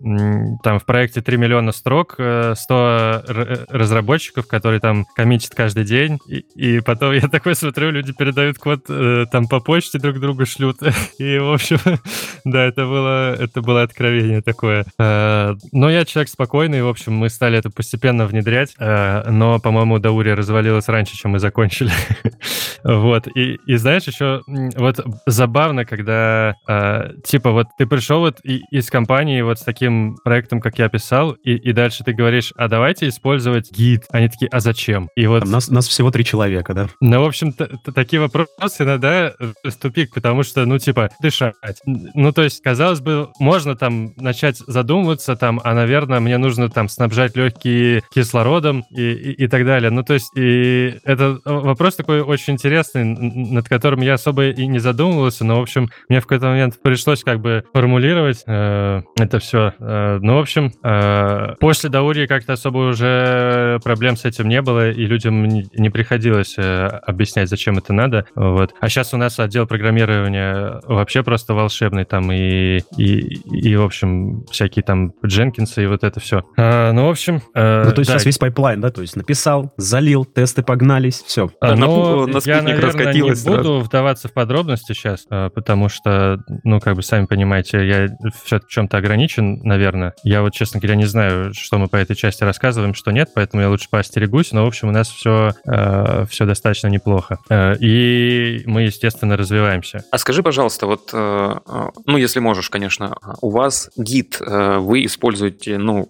там в проекте 3 миллиона строк, 100 э, разработчиков, которые там коммитят каждый день. И, и потом я такой смотрю, люди передают код э, там по почте друг другу шлют. И, в общем, да, это было, это было откровение такое. Э, но я человек спокойный, в общем, мы стали это постепенно внедрять, но, по-моему, Даури развалилась раньше, чем мы закончили. вот. И, и знаешь, еще вот забавно, когда э, типа вот ты пришел вот и, из компании вот с таким проектом, как я писал, и, и дальше ты говоришь, а давайте использовать гид. Они такие, а зачем? И вот... Там нас, нас всего три человека, да? Ну, в общем, такие вопросы иногда в тупик, потому что, ну, типа, дышать. Ну, то есть, казалось бы, можно там начать задумываться, там, а, наверное, мне нужно там снабжать легкие кислородом и, и, и так далее. Ну, то есть, и это вопрос такой очень интересный, над которым я особо и не задумывался, но, в общем, мне в какой-то момент пришлось как бы формулировать э, это все. Э, ну, в общем, э, после Даури как-то особо уже проблем с этим не было, и людям не, не приходилось э, объяснять, зачем это надо. Вот. А сейчас у нас отдел программирования вообще просто волшебный, там и, и, и в общем, всякие там Jenkins ы и вот это все. Э, ну, в общем... Э, ну, то есть да. сейчас весь pipeline, да? То есть написал, залил, тесты погнались, все. А, ну, на, на я, наверное, не буду вдаваться в подробности сейчас, а, потому что, ну, как бы, сами понимаете, я в чем-то ограничен, наверное. Я вот, честно говоря, не знаю, что мы по этой части рассказываем, что нет, поэтому я лучше поостерегусь, но, в общем, у нас все, а, все достаточно неплохо. И мы, естественно, развиваемся. А скажи, пожалуйста, вот, ну, если можешь, конечно, у вас гид, вы используете, ну,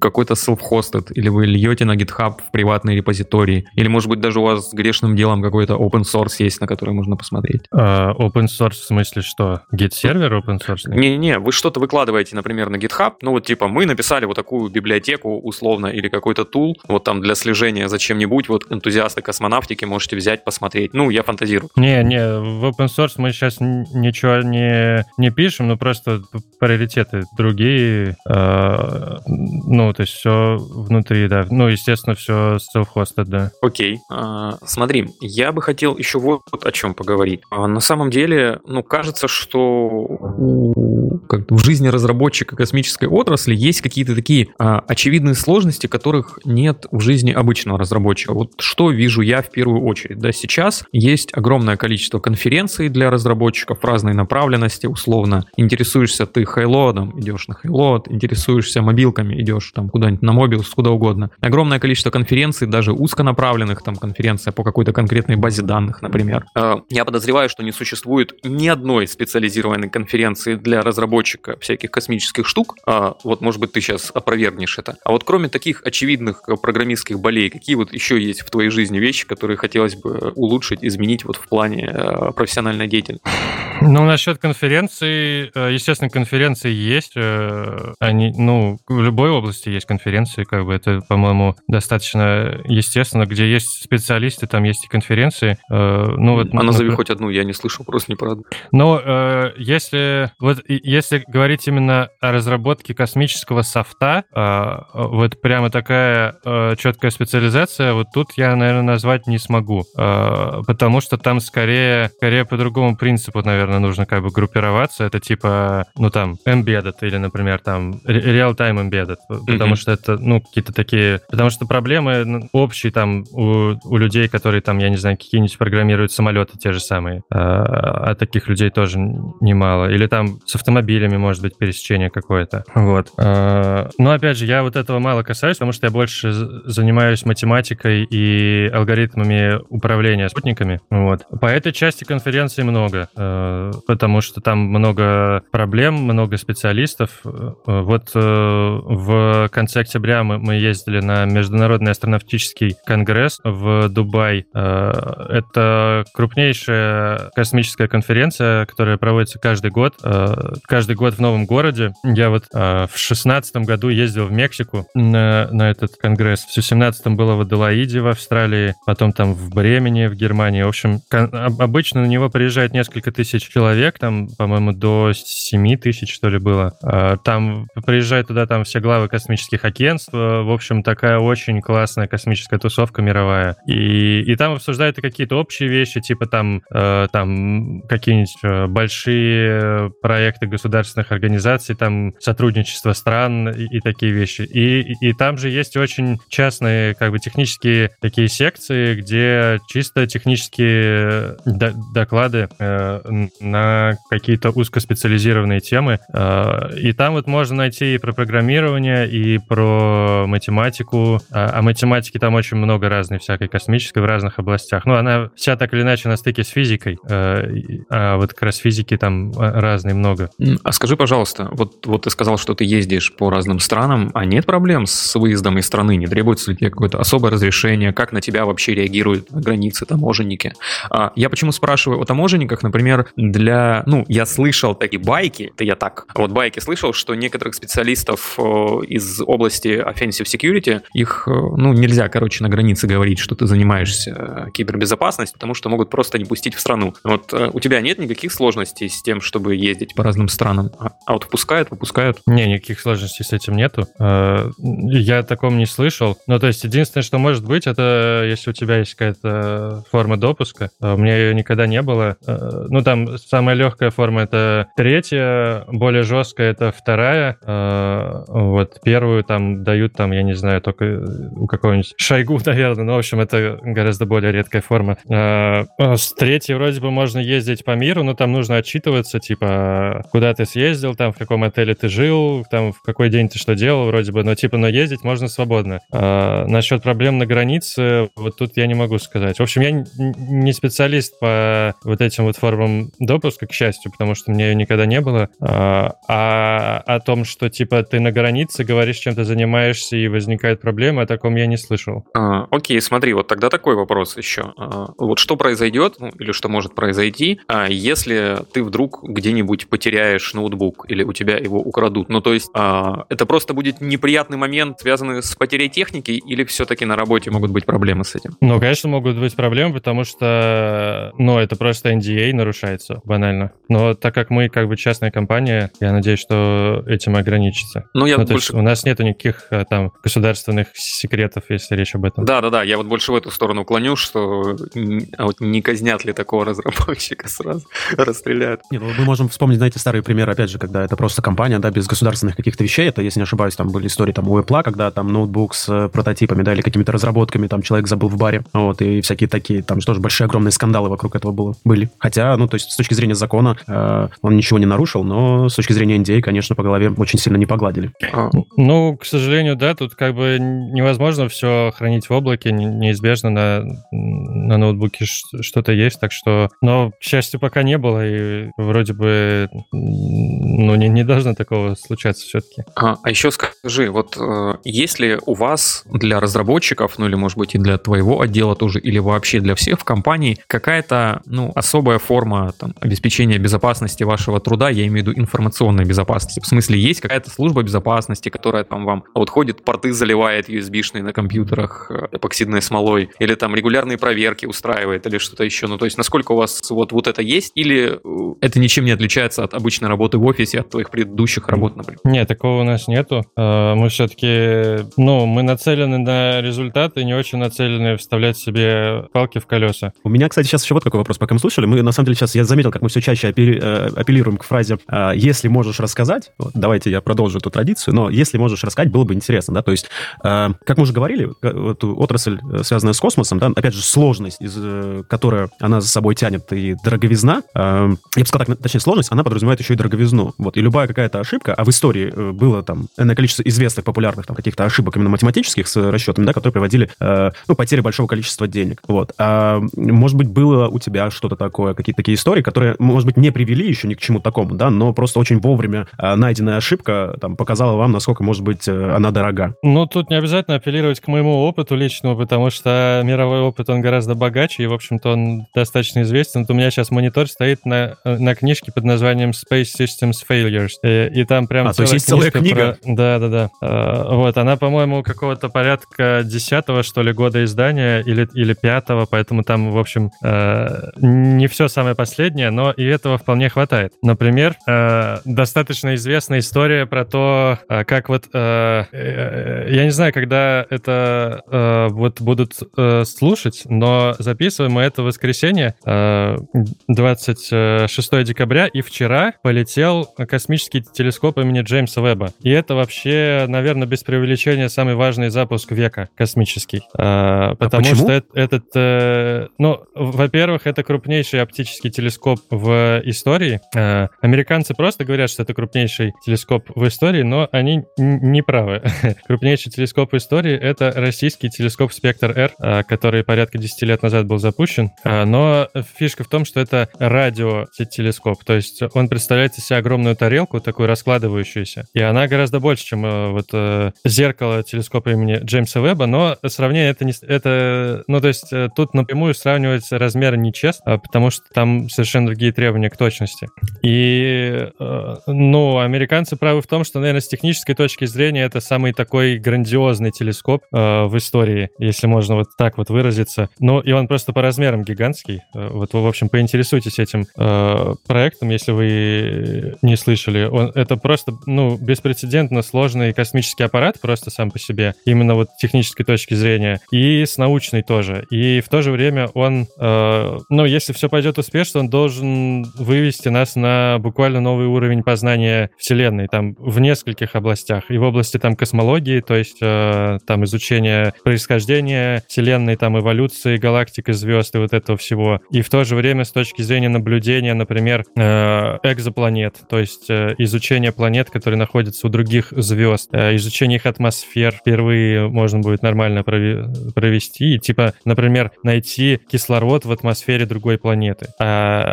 какой-то self-hosted, или вы льете на GitHub в приватный репозиторий, или, может быть, даже у вас грешным делом какой-то open source есть, на который можно посмотреть. Uh, open source в смысле что? Git-сервер open source? Не-не, вы что-то выкладываете, например, на GitHub, ну вот типа мы написали вот такую библиотеку условно или какой-то тул, вот там для слежения за чем-нибудь, вот энтузиасты космонавтики можете взять, посмотреть. Ну, я фантазирую. Не-не, в open source мы сейчас ничего не, не пишем, но просто приоритеты другие. Э, ну, то есть все внутри, да. Ну, естественно, все self-hosted, да. Окей. А, смотри, я бы хотел еще вот о чем поговорить. А, на самом деле, ну, кажется, что у, как в жизни разработчика космической отрасли есть какие-то такие а, очевидные сложности, которых нет в жизни обычного разработчика. Вот что вижу я в первую очередь. Да, сейчас есть огромное количество конференций для разработчиков разной направленности, условно. Интересуешься ты хайлодом, идешь на хайлод, интересуешься мобилками, идешь там куда-нибудь на мобилс, куда угодно. Огромное количество конференций, даже узконаправленных, там конференция по какой-то конкретной базе данных, например. А, я подозреваю, что не существует ни одной специализированной конференции для разработчика всяких космических штук. А, вот, может быть, ты сейчас опровергнешь это. А вот кроме таких очевидных программистских болей, какие вот еще есть в твоей жизни вещи, которые хотелось бы улучшить, изменить вот в плане э, профессиональной деятельности? Ну, насчет конференции, э, естественно, конференции есть. Э, они, ну, в любой области есть конференции, как бы это, по-моему, достаточно естественно. Где есть специалисты, там есть и конференции. Ну, вот, а назови например... хоть одну, я не слышал просто не одну. Но если, вот, если говорить именно о разработке космического софта, вот прямо такая четкая специализация, вот тут я, наверное, назвать не смогу, потому что там скорее, скорее по другому принципу, наверное, наверное, нужно как бы группироваться. Это типа, ну там, embedded или, например, там real-time embedded, потому mm-hmm. что это, ну, какие-то такие... Потому что проблемы ну, общие там у, у людей, которые там, я не знаю, какие-нибудь программируют самолеты те же самые, а, а таких людей тоже немало. Или там с автомобилями, может быть, пересечение какое-то. Вот. А, но, опять же, я вот этого мало касаюсь, потому что я больше занимаюсь математикой и алгоритмами управления спутниками. Вот. По этой части конференции много. Потому что там много проблем, много специалистов. Вот э, в конце октября мы, мы ездили на Международный астронавтический конгресс в Дубай. Э, это крупнейшая космическая конференция, которая проводится каждый год. Э, каждый год в новом городе. Я вот в шестнадцатом году ездил в Мексику на, на этот конгресс. В семнадцатом было в Аделаиде в Австралии, потом там в Бремени в Германии. В общем, обычно на него приезжает несколько тысяч человек, там, по-моему, до 7 тысяч, что ли, было. А, там приезжают туда там все главы космических агентств. В общем, такая очень классная космическая тусовка мировая. И, и там обсуждают какие-то общие вещи, типа там, э, там какие-нибудь э, большие проекты государственных организаций, там сотрудничество стран и, и такие вещи. И, и, там же есть очень частные, как бы, технические такие секции, где чисто технические доклады э, на какие-то узкоспециализированные темы. А, и там вот можно найти и про программирование, и про математику. А, а математики там очень много разной всякой космической в разных областях. Ну, она вся так или иначе на стыке с физикой. А, а вот как раз физики там разные много. А скажи, пожалуйста, вот, вот ты сказал, что ты ездишь по разным странам, а нет проблем с выездом из страны? Не требуется ли тебе какое-то особое разрешение? Как на тебя вообще реагируют на границе таможенники? Я почему спрашиваю о таможенниках, например, для, ну, я слышал такие байки, это я так, вот байки слышал, что некоторых специалистов э, из области offensive security, их, э, ну, нельзя, короче, на границе говорить, что ты занимаешься э, кибербезопасностью, потому что могут просто не пустить в страну. Вот у тебя нет никаких сложностей с тем, чтобы ездить по разным странам? А, а вот впускают, выпускают? Не, никаких сложностей с этим нету. Я о таком не слышал. Ну, то есть, единственное, что может быть, это если у тебя есть какая-то форма допуска. У меня ее никогда не было. Ну, там самая легкая форма это третья, более жесткая это вторая. Э, вот первую там дают там, я не знаю, только у какого-нибудь Шойгу, наверное. Ну, в общем, это гораздо более редкая форма. Э, а с третьей вроде бы можно ездить по миру, но там нужно отчитываться, типа, куда ты съездил, там, в каком отеле ты жил, там, в какой день ты что делал, вроде бы. Но, типа, но ездить можно свободно. А насчет проблем на границе, вот тут я не могу сказать. В общем, я не специалист по вот этим вот формам допуска, к счастью, потому что меня ее никогда не было. А, а о том, что, типа, ты на границе говоришь, чем ты занимаешься, и возникает проблема, о таком я не слышал. А, окей, смотри, вот тогда такой вопрос еще. А, вот что произойдет, ну, или что может произойти, а, если ты вдруг где-нибудь потеряешь ноутбук, или у тебя его украдут? Ну, то есть, а, это просто будет неприятный момент, связанный с потерей техники, или все-таки на работе могут быть проблемы с этим? Ну, конечно, могут быть проблемы, потому что, ну, это просто NDA нарушается, банально. Но так как мы как бы частная компания, я надеюсь, что этим ограничится. Ну, я ну, больше... у нас нету никаких э, там государственных секретов, если речь об этом. Да-да-да, я вот больше в эту сторону клоню, что а вот не казнят ли такого разработчика сразу, расстреляют. Не, ну, мы можем вспомнить, знаете, старый пример, опять же, когда это просто компания, да, без государственных каких-то вещей. Это, если не ошибаюсь, там были истории там у Apple, когда там ноутбук с э, прототипами, да, или какими-то разработками, там человек забыл в баре, вот, и всякие такие, там тоже большие огромные скандалы вокруг этого было, были. Хотя, ну, то есть с точки зрения закона э, он ничего не нарушил, но с точки зрения NDA, конечно, по голове очень сильно не погладили. А. Ну, к сожалению, да, тут как бы невозможно все хранить в облаке, неизбежно на, на ноутбуке что-то есть, так что, но, к счастью, пока не было, и вроде бы, ну, не, не должно такого случаться все-таки. А, а еще скажи, вот э, есть ли у вас для разработчиков, ну или, может быть, и для твоего отдела тоже, или вообще для всех в компании какая-то, ну, особая форма там, обеспечения безопасности вашего труда, я имею в виду информационной безопасности. В смысле, есть какая-то служба безопасности, которая там вам вот ходит, порты заливает USB-шные на компьютерах э, эпоксидной смолой, или там регулярные проверки устраивает, или что-то еще. Ну, то есть, насколько у вас вот, вот это есть, или э, это ничем не отличается от обычной работы в офисе, от твоих предыдущих работ, например? Нет, такого у нас нету. Э, мы все-таки, ну, мы нацелены на результаты, не очень нацелены вставлять себе палки в колеса. У меня, кстати, сейчас еще вот какой вопрос, пока мы слушали. Мы, на самом деле, сейчас я заметил, как мы все чаще апеллируем к фразе «если можешь рассказать». Вот, давайте я продолжу эту традицию, но если можешь рассказать, было бы интересно, да, то есть, как мы уже говорили, эту отрасль, связанная с космосом, да, опять же, сложность, из, э, которая она за собой тянет, и дороговизна, я бы сказал так, точнее, сложность, она подразумевает еще и дороговизну, вот, и любая какая-то ошибка, а в истории э, было там энное количество известных популярных там каких-то ошибок именно математических с расчетами, да, которые приводили, э, ну, потери большого количества денег, вот. А, может быть, было у тебя что-то такое, какие-то такие истории, которые, может быть, не привели еще ни к чему такому, да, но просто очень вовремя найденная ошибка там показала вам, насколько, может быть, она дорога. Ну, тут не обязательно апеллировать к моему опыту личному, потому что мировой опыт, он гораздо богаче, и, в общем-то, он достаточно известен. Вот у меня сейчас монитор стоит на, на книжке под названием Space Systems Failures, и, и там прям а, целая, то есть целая книга? Про... Да, да, да. А, вот, она, по-моему, какого-то порядка десятого, что ли, года издания, или, или пятого, поэтому там, в общем, э, не все самое последнее, но и этого вполне хватает. Например, э, достаточно известная история про то, э, как вот, э, э, я не знаю, когда это э, вот будут э, слушать, но записываем мы это воскресенье, э, 26 декабря, и вчера полетел космический телескоп имени Джеймса Веба. И это вообще, наверное, без преувеличения самый важный запуск века космический. Э, потому а что это, этот, э, ну, во-первых, это крупнейший оптический телескоп в истории. Э, американцы просто говорят, что это крупнейший телескоп в истории, но они не правы. крупнейший телескоп в истории — это российский телескоп «Спектр-Р», э, который порядка 10 лет назад был запущен. Э, но фишка в том, что это радиотелескоп, то есть он представляет из себя огромную тарелку, такую раскладывающуюся, и она гораздо больше, чем вот зеркало телескопа имени Джеймса Веба, но сравнение это не... Это, ну, то есть тут напрямую сравнивать размеры нечестно, потому что там совершенно другие требования к точности. И, ну, американцы правы в том, что, наверное, с технической точки зрения это самый такой грандиозный телескоп э, в истории, если можно вот так вот выразиться. Ну, и он просто по размерам гигантский. Э, вот вы, в общем, поинтересуйтесь этим э, проектом, если вы не слышали. Он, это просто, ну, беспрецедентно сложный космический аппарат просто сам по себе, именно вот технической точки зрения, и с научной тоже. И в то же время он, э, ну, если все пойдет успешно, он должен вывести нас на буквально новый уровень познания Вселенной, там, в нескольких областях. И в области там космологии, то есть э, там изучения происхождения Вселенной, там эволюции галактик и звезд и вот этого всего. И в то же время с точки зрения наблюдения, например, э, экзопланет, то есть э, изучение планет, которые находятся у других звезд, э, изучение их атмосфер впервые можно будет нормально провести. И, типа, например, найти кислород в атмосфере другой планеты. А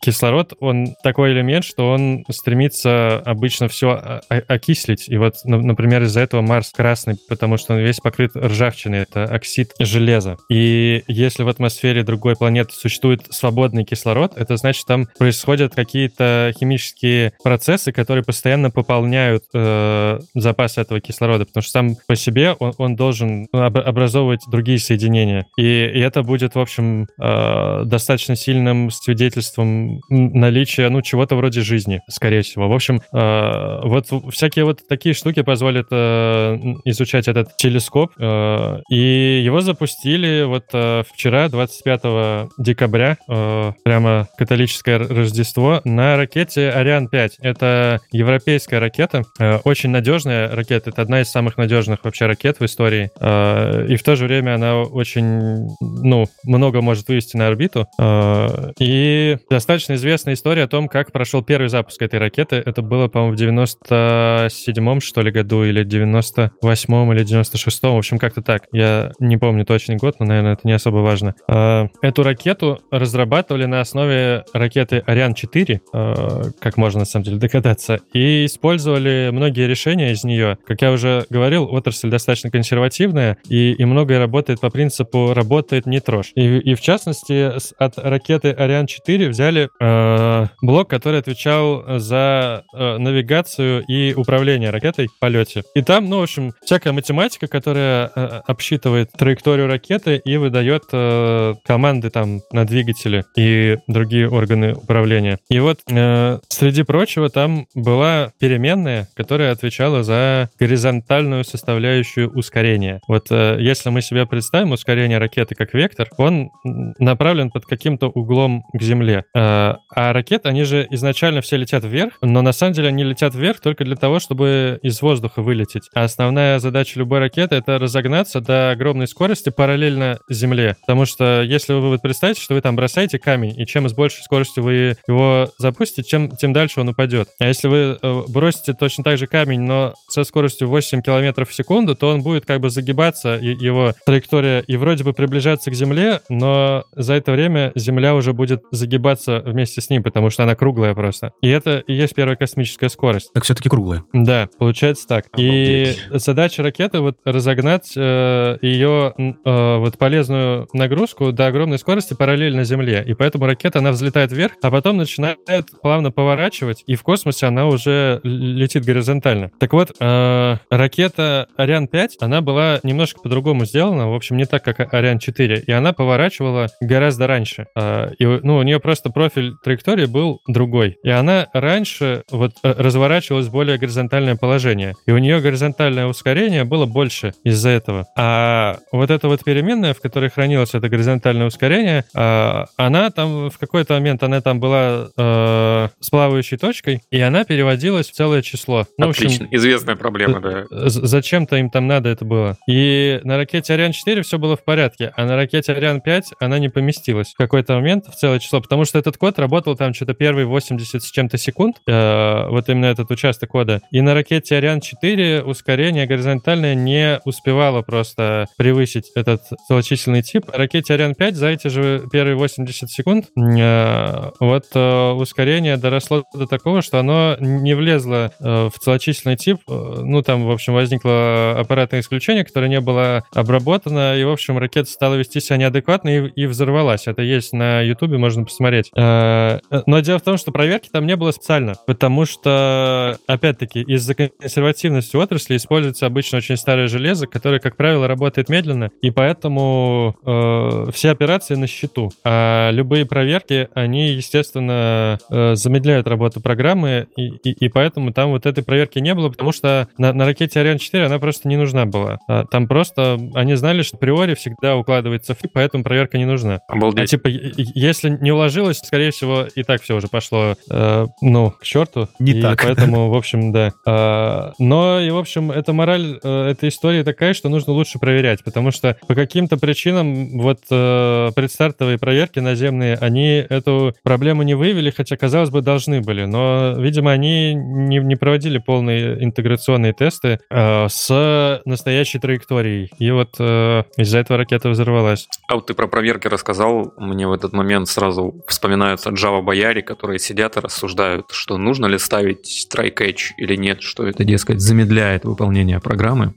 кислород, он такой элемент, что он стремится обычно все окислить. И вот, например, из-за этого Марс красный, потому что он весь покрыт ржавчиной, это оксид железа. И если в атмосфере другой планеты существует свободный кислород, это значит, там происходят какие-то химические процессы, которые постоянно пополняют э, запас этого кислорода, потому что сам по себе он, он должен образовывать другие соединения. И, и это будет, в общем, э, достаточно сильным свидетельством наличия, ну, чего-то вроде жизни, скорее всего. В общем, э, вот всякие вот такие штуки позволят э, изучать этот телескоп, э, и его запустили вот вчера, 25 декабря, прямо католическое Рождество, на ракете Ариан 5. Это европейская ракета, очень надежная ракета, это одна из самых надежных вообще ракет в истории, и в то же время она очень, ну, много может вывести на орбиту, и достаточно известная история о том, как прошел первый запуск этой ракеты, это было, по-моему, в 97-м, что ли, году, или 98-м, или 96-м, в общем, как-то так. Я не помню точный год, но, наверное, это не особо важно. Эту ракету разрабатывали на основе ракеты Ариан-4, как можно, на самом деле, догадаться, и использовали многие решения из нее. Как я уже говорил, отрасль достаточно консервативная, и, и многое работает по принципу «работает, не трожь». И, и в частности, от ракеты Ариан-4 взяли э, блок, который отвечал за э, навигацию и управление ракетой в полете. И там, ну, в общем, всякая математика, которая э, обсчитывает траекторию ракеты и выдает э, команды там на двигатели и другие органы управления. И вот э, среди прочего там была переменная, которая отвечала за горизонтальную составляющую ускорения. Вот э, если мы себе представим ускорение ракеты как вектор, он направлен под каким-то углом к Земле. Э, а ракеты, они же изначально все летят вверх, но на самом деле они летят вверх только для того, чтобы из воздуха вылететь. А основная задача любой ракеты — это разогнаться до огромной скорости параллельно Земле. Потому что если вы вот представите, что вы там бросаете камень, и чем с большей скоростью вы его запустите, чем, тем дальше он упадет. А если вы э, бросите точно так же камень, но со скоростью 8 км в секунду, то он будет как бы загибаться, его траектория, и вроде бы приближаться к Земле, но за это время Земля уже будет загибаться вместе с ним, потому что она круглая просто. И это и есть первая космическая скорость. Так все-таки круглая. Да, получается так. И задача ракеты вот разогнать э, ее э, вот полезную нагрузку до огромной скорости параллельно Земле. И поэтому ракета, она взлетает вверх, а потом начинает плавно поворачивать, и в космосе она уже летит горизонтально. Так вот, э, ракета Ариан 5, она была немножко по-другому сделана, в общем, не так, как Ариан 4, и она поворачивала гораздо раньше. Э, и, ну, нее просто профиль траектории был другой. И она раньше вот э, разворачивалась в более горизонтальное положение. И у нее горизонтальное ускорение было больше из-за этого. А вот эта вот переменная, в которой хранилось это горизонтальное ускорение, э, она там в какой-то момент, она там была э, с плавающей точкой, и она переводилась в целое число. Ну, Отлично, общем, известная проблема, да. Зачем-то им там надо это было. И на ракете Ариан 4 все было в порядке, а на ракете Ариан 5 она не поместилась в какой-то момент в целое число, потому что этот код работал там что-то первые 80 с чем-то секунд, э, вот именно этот участок кода. И на ракете Ариан 4 ускорение горизонтальное не успевало просто превысить этот целочисленный тип. Ракете Ариан 5 за эти же первые 80 секунд э, вот э, ускорение доросло до такого, что оно не влезло э, в целочисленный тип. Э, ну, там, в общем, возникло аппаратное исключение, которое не было обработано, и, в общем, ракета стала вести себя неадекватно и, и взорвалась. Это есть на Ютубе, можно посмотреть. Э, но дело в том, что проверки там не было специально, потому что, опять-таки, из-за консервативности отрасли используется обычно очень старое железо, которое, как правило, работает медленно, и поэтому э, все операции на счету. А любые проверки, они, естественно, э, замедляют работу программы, и, и, и поэтому там вот этой проверки не было, потому что на, на ракете Ариан 4 она просто не нужна была. А, там просто они знали, что априори всегда укладывается в поэтому проверка не нужна. Обалдеть. А типа, если не уложилось, скорее всего, и так все уже пошло, э, ну, к черту. Не и так. Поэтому, в общем, да. А, но, и, в общем, эта мораль э, этой истории такая, что нужно лучше проверять, потому что по каким-то причинам вот э, предстартовые проверки наземные, они эту проблему не выявили, хотя, казалось бы, должны были. Но, видимо, они не, не проводили полные интеграционные тесты э, с настоящей траекторией. И вот э, из-за этого ракета взорвалась. А вот ты про проверки рассказал, мне в этот момент сразу сразу вспоминаются Java бояре, которые сидят и рассуждают, что нужно ли ставить try-catch или нет, что это, дескать, замедляет выполнение программы.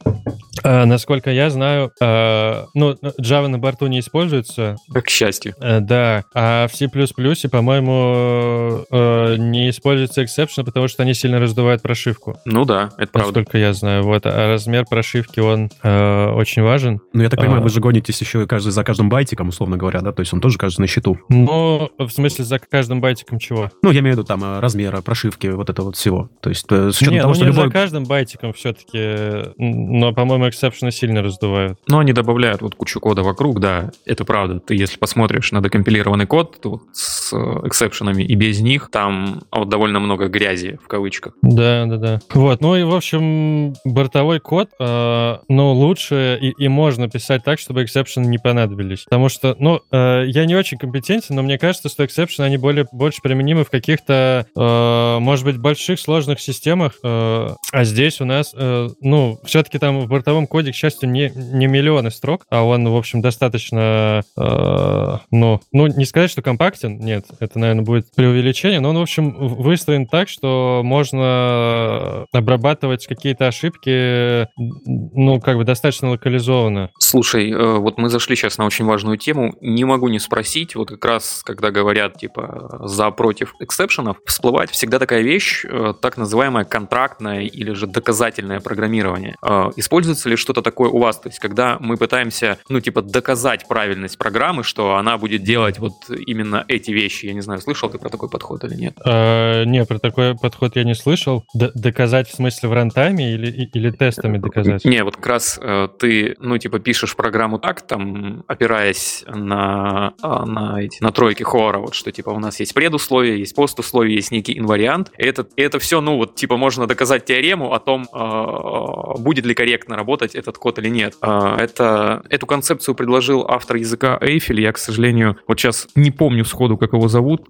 А, насколько я знаю, а, ну, Java на борту не используется. К счастью. А, да, а в C++, по-моему, а, не используется exception, потому что они сильно раздувают прошивку. Ну да, это правда. Насколько я знаю. Вот, а размер прошивки, он а, очень важен. Ну, я так понимаю, а, вы же гонитесь еще каждый, за каждым байтиком, условно говоря, да? То есть он тоже кажется на счету. Ну, в смысле, за каждым байтиком чего? Ну, я имею в виду там размера, прошивки, вот это вот всего. То есть с учетом не, того, ну, что не любой... за каждым байтиком все-таки, но, по-моему, exception ы сильно раздувают. Но они добавляют вот кучу кода вокруг, да, это правда. Ты если посмотришь на декомпилированный код то вот с exception ами и без них, там вот довольно много грязи в кавычках. Да, да, да. Вот, ну и в общем, бортовой код, э, ну, лучше и, и можно писать так, чтобы exception ы не понадобились. Потому что, ну, э, я не очень компетентен, но мне кажется, что exception ы, они более, больше применимы в каких-то, э, может быть, больших сложных системах, э, а здесь у нас, э, ну, все-таки там в бортовом коде, к счастью, не, не миллионы строк, а он, в общем, достаточно, э, ну, ну, не сказать, что компактен, нет, это, наверное, будет преувеличение, но он, в общем, выстроен так, что можно обрабатывать какие-то ошибки, ну, как бы достаточно локализованно. Слушай, э, вот мы зашли сейчас на очень важную тему, не могу не спросить, вот как раз, когда говорят, типа, за-против эксепшенов, всплывает всегда такая вещь, э, так называемое контрактное или же доказательное программирование. Э, используется ли что-то такое у вас? То есть, когда мы пытаемся, ну, типа, доказать правильность программы, что она будет делать вот именно эти вещи. Я не знаю, слышал ты про такой подход или нет? А, не, про такой подход я не слышал. Доказать в смысле в рантайме или, или тестами доказать? Не, вот как раз э, ты, ну, типа, пишешь программу так, там, опираясь на, на, эти, на тройки Хора, вот что, типа, у нас есть предусловие, есть постусловие, есть некий инвариант. Это, это все, ну, вот, типа, можно доказать теорему о том, э, будет ли корректно работать этот код или нет. Э, это, эту концепцию предложил автор языка Эйфель. Я, к сожалению, вот сейчас не помню сходу, как его зовут.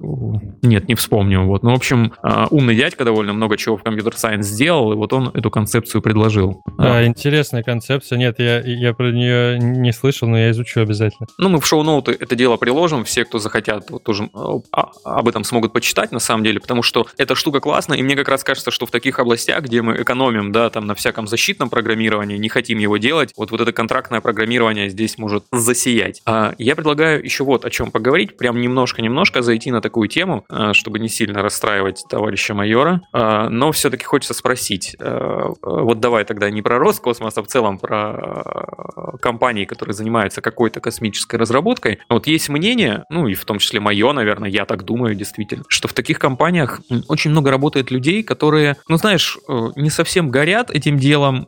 Нет, не вспомню. Вот. Ну, в общем, э, умный дядька довольно много чего в компьютер-сайенс сделал, и вот он эту концепцию предложил. А, интересная концепция. Нет, я, я про нее не слышал, но я изучу обязательно. Ну, мы в шоу-ноуты это дело приложим. Все, кто захотят, вот тоже об этом смогут почитать, на самом деле, потому что эта штука классная, и мне как раз кажется, что в таких областях, где мы экономим, да, там на всяком защитном программировании, не хотим его делать, вот, вот это контрактное программирование здесь может засиять. А я предлагаю еще вот о чем поговорить, прям немножко-немножко зайти на такую тему, а, чтобы не сильно расстраивать товарища майора, а, но все-таки хочется спросить, а, вот давай тогда не про Роскосмос, а в целом про компании, которые занимаются какой-то космической разработкой. Вот есть мнение, ну и в том числе мое, наверное, я так думаю действительно, что в таких компаниях очень много работает людей, которые, ну знаешь, э, не совсем горят этим делом,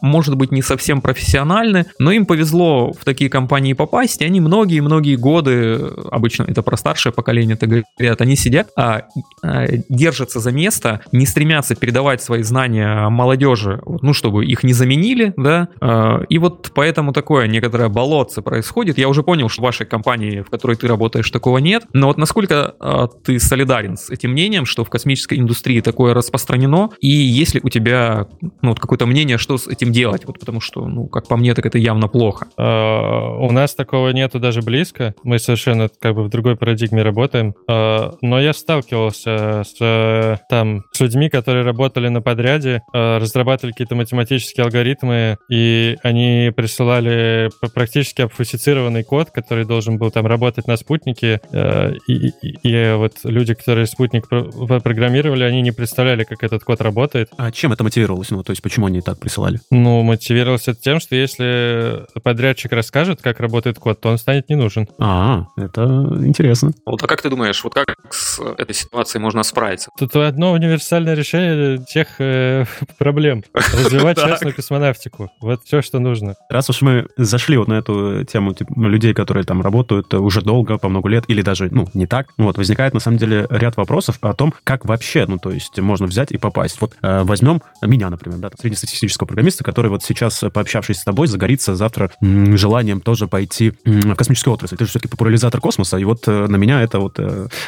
может быть, не совсем профессиональны, но им повезло в такие компании попасть, и они многие-многие годы, обычно это про старшее поколение, это говорят, они сидят, а, а, держатся за место, не стремятся передавать свои знания молодежи, ну, чтобы их не заменили, да, а, и вот поэтому такое некоторое болотце происходит. Я уже понял, что в вашей компании, в которой ты работаешь, такого нет, но вот насколько а, ты солидарен с этим мнением, что в космической индустрии такое распространено, и есть ли у тебя, ну, вот какое-то мнение, что с этим делать, вот потому что, ну, как по мне, так это явно плохо. А, у нас такого нету даже близко. Мы совершенно как бы в другой парадигме работаем. А, но я сталкивался с, там, с людьми, которые работали на подряде, а, разрабатывали какие-то математические алгоритмы, и они присылали практически обфусицированный код, который должен был там работать на спутнике. И, и, и вот люди, которые спутник программировали, они не представляли, как этот код работает. А чем это мотивировалось? Ну, то есть почему они так присылали? Ну, мотивировалось это тем, что если подрядчик расскажет, как работает код, то он станет не нужен. А, это интересно. Вот, а как ты думаешь, вот как с этой ситуацией можно справиться? Тут одно универсальное решение тех э, проблем. Развивать частную космонавтику. Вот все, что нужно. Раз уж мы зашли вот на эту тему типа, людей, которые там работают уже долго, по много лет, или даже, ну, не так, вот, возникает, на самом деле, ряд вопросов о том, как вообще, ну, то есть можно взять и попасть. Вот э, возьмем меня, например, да, среднестатистического программиста, который вот сейчас, пообщавшись с тобой, загорится завтра желанием тоже пойти в космическую отрасль. Ты же все-таки популяризатор космоса, и вот на меня это вот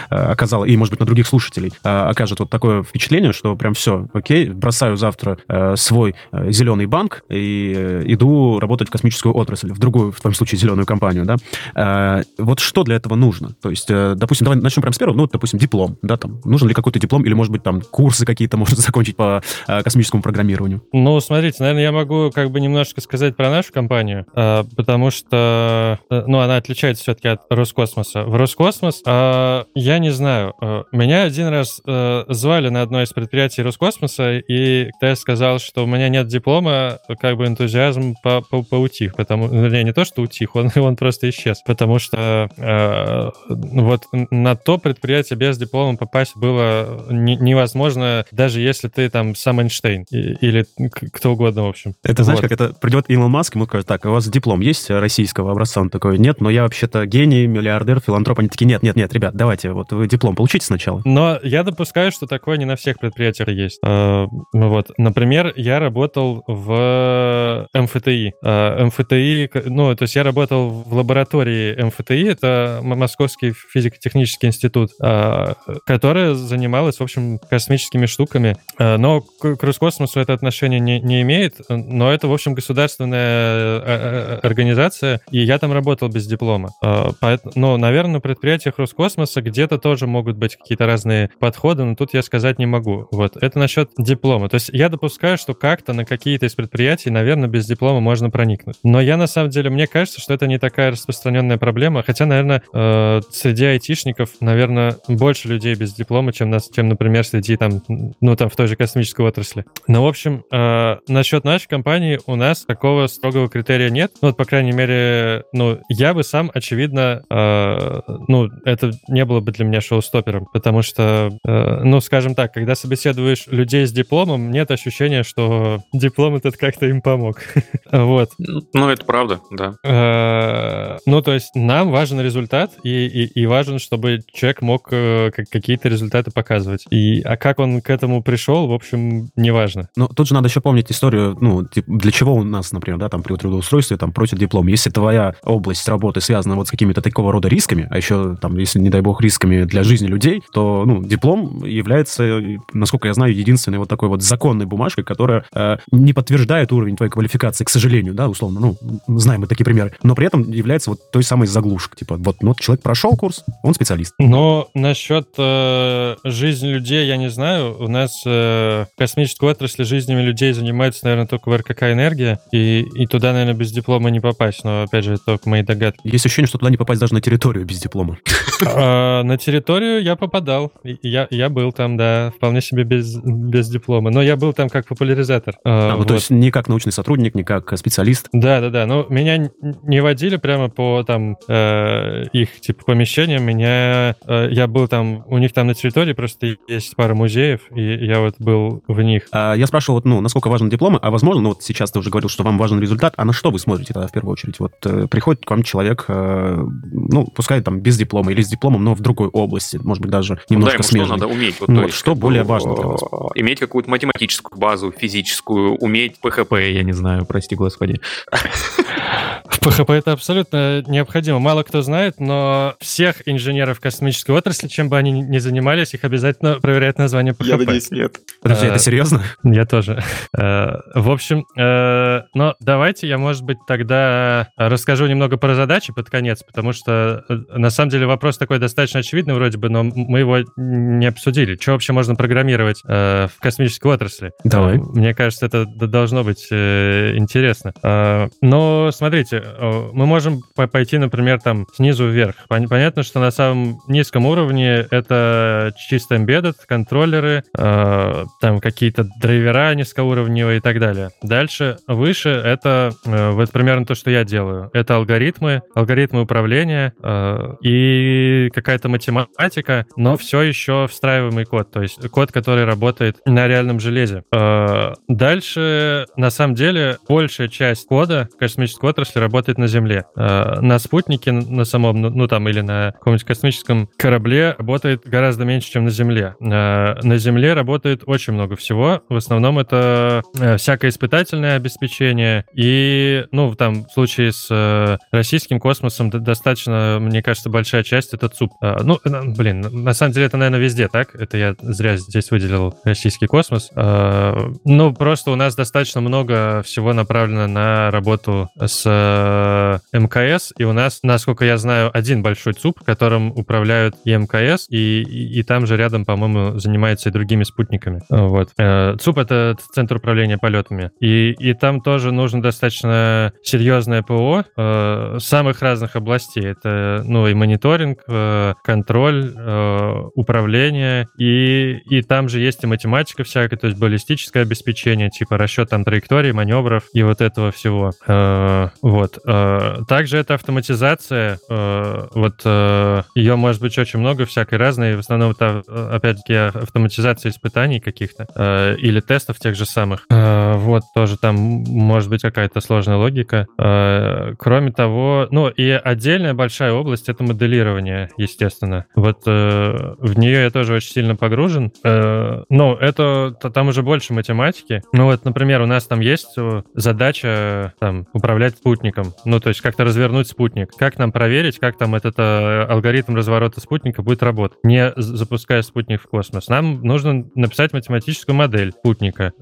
оказало, и, может быть, на других слушателей окажет вот такое впечатление, что прям все, окей, бросаю завтра свой зеленый банк и иду работать в космическую отрасль, в другую, в твоем случае, зеленую компанию, да. Вот что для этого нужно? То есть, допустим, давай начнем прямо с первого, ну, допустим, диплом, да, там, нужен ли какой-то диплом, или, может быть, там, курсы какие-то можно закончить по космическому программированию? Ну, смотрите, наверное, я могу как бы немножко сказать про нашу компанию, потому что, ну, она отличается все-таки от Роскосмоса. В Роскосмос, я не знаю, меня один раз звали на одно из предприятий Роскосмоса, и я сказал, что у меня нет диплома, как бы энтузиазм по -по поутих, потому, вернее, не то, что утих, он, он просто исчез, потому что э, вот на то предприятие без диплома попасть было не, невозможно, даже если ты там сам Эйнштейн или кто угодно, в общем. Это знаешь, вот. как это придет Илон Маск, ему скажет, так, у вас диплом есть российского образца? Он такой, нет, но я вообще-то гений, миллиардер, филантроп. Они такие, нет, нет, нет, ребят, давайте, вот вы диплом получите сначала. Но я допускаю, что такое не на всех предприятиях есть. А, вот, например, я работал в МФТИ. А, МФТИ, ну, то есть я работал в лаборатории МФТИ, это Московский физико-технический институт, а, которая занималась, в общем, космическими штуками. Но к Роскосмосу это отношение не, не имеет, но это, в общем, государственная организация, и я там работал без диплома. Но, наверное, на предприятиях Роскосмоса где-то тоже могут быть какие-то разные подходы, но тут я сказать не могу. Вот. Это насчет диплома. То есть я допускаю, что как-то на какие-то из предприятий, наверное, без диплома можно проникнуть. Но я, на самом деле, мне кажется, что это не такая распространенная проблема. Хотя, наверное, э, среди айтишников, наверное, больше людей без диплома, чем, нас, чем например, среди там, ну, там, в той же космической отрасли. Но, в общем, э, насчет нашей компании у нас такого строгого критерия нет. Ну, вот, по крайней мере, ну, я бы сам, очевидно, э, ну, это не было бы для меня шоу-стопером, потому что, э, ну, скажем так, когда собеседуешь людей с дипломом, нет ощущения, что диплом этот как-то им помог. вот. Ну, это правда, да. Э, ну, то есть нам важен результат, и, и, и важен, чтобы человек мог э, какие-то результаты показывать. И, а как он к этому пришел, в общем, неважно. Но тут же надо еще помнить историю, ну, для чего у нас, например, да, там при трудоустройстве там просят диплом. Если твоя область работы связана вот с какими-то такого рода рисками, а еще там, если, не дай бог, рисками для жизни людей, то, ну, диплом является, насколько я знаю, единственной вот такой вот законной бумажкой, которая э, не подтверждает уровень твоей квалификации, к сожалению, да, условно, ну, знаем мы такие примеры, но при этом является вот той самой заглушкой, типа, вот, ну, человек прошел курс, он специалист. Но насчет э, жизни людей я не знаю. У нас э, в космической отрасли жизнями людей занимается, наверное, только в РКК «Энергия», и, и туда, наверное, без диплома не попасть, но, опять же, только мои догадки. Есть ощущение, что туда не попасть даже на территорию без диплома. А, на территорию я попадал. Я, был там, да, вполне себе без, диплома. Но я был там как популяризатор. А, ну, вот. то есть не как научный сотрудник, не как специалист? Да, да, да. Но меня не водили прямо по там э, их типа помещениям. Меня э, я был там, у них там на территории просто есть пара музеев, и я вот был в них. А, я спрашивал, вот, ну, насколько важны дипломы, а возможно, ну, вот сейчас ты уже говорил, что вам важен результат, а на что вы смотрите тогда в первую очередь? Вот э, приходит к вам человек, э, ну, пускай там без диплома или с дипломом, но в другой области, может быть, даже немножко ну, да, смежной. что надо уметь. Вот, ну, вот, есть, что более бы, важно для вас? Иметь какую-то математическую базу, физическую, уметь PHP, я не знаю, прости господи. PHP это абсолютно необходимо. Мало кто знает, но всех инженеров космической отрасли, чем бы они ни занимались, их обязательно проверяют название PHP. Я надеюсь, нет. Подожди, это серьезно? Я тоже. Э, в общем, э, но давайте я, может быть, тогда расскажу немного про задачи под конец, потому что э, на самом деле вопрос такой достаточно очевидный вроде бы, но мы его не обсудили. Что вообще можно программировать в космической отрасли? Давай. Мне кажется, это должно быть интересно. Но смотрите, мы можем пойти, например, там снизу вверх. Понятно, что на самом низком уровне это чисто embedded, контроллеры, э, там какие-то драйвера низкоуровневые и так далее. Дальше, выше это э, вот примерно то, что я делаю. Это алгоритмы, алгоритмы управления э, и какая-то математика, но все еще встраиваемый код, то есть код, который работает на реальном железе. Э, дальше, на самом деле, большая часть кода в космической отрасли работает на Земле. Э, на спутнике на самом, ну, ну там, или на каком-нибудь космическом корабле работает гораздо меньше, чем на Земле. Э, на Земле работает очень много всего. В основном это э, всякое испытательное обеспечение и, ну, там, в случае с российским космосом достаточно, мне кажется, большая часть это ЦУП. Ну, блин, на самом деле это, наверное, везде так. Это я зря здесь выделил российский космос. Ну, просто у нас достаточно много всего направлено на работу с э, МКС, и у нас, насколько я знаю, один большой ЦУП, которым управляют и МКС, и, и, и там же рядом, по-моему, занимается и другими спутниками. Вот. Э, ЦУП — это Центр управления полетами. И, и там тоже нужно достаточно серьезное ПО э, самых разных областей. Это, ну, и мониторинг, э, контроль, управление, и, и там же есть и математика всякая, то есть баллистическое обеспечение, типа расчет там траекторий, маневров и вот этого всего. Вот. Также это автоматизация. Вот э, ее может быть очень много всякой разной. В основном это, опять-таки, автоматизация испытаний каких-то э, или тестов тех же самых. Э, вот тоже там может быть какая-то сложная логика. Э, кроме того, ну и отдельная большая область — это моделирование, естественно. Вот э, в нее я тоже очень сильно погружен. Э, ну, это там уже больше математики. Ну вот, например, у нас там есть э, задача там управлять спутником. Ну, то есть как-то развернуть спутник. Как нам проверить, как там этот э, алгоритм разворота спутника будет работать, не запуская спутник в космос. Нам нужно написать математическую модель спутника,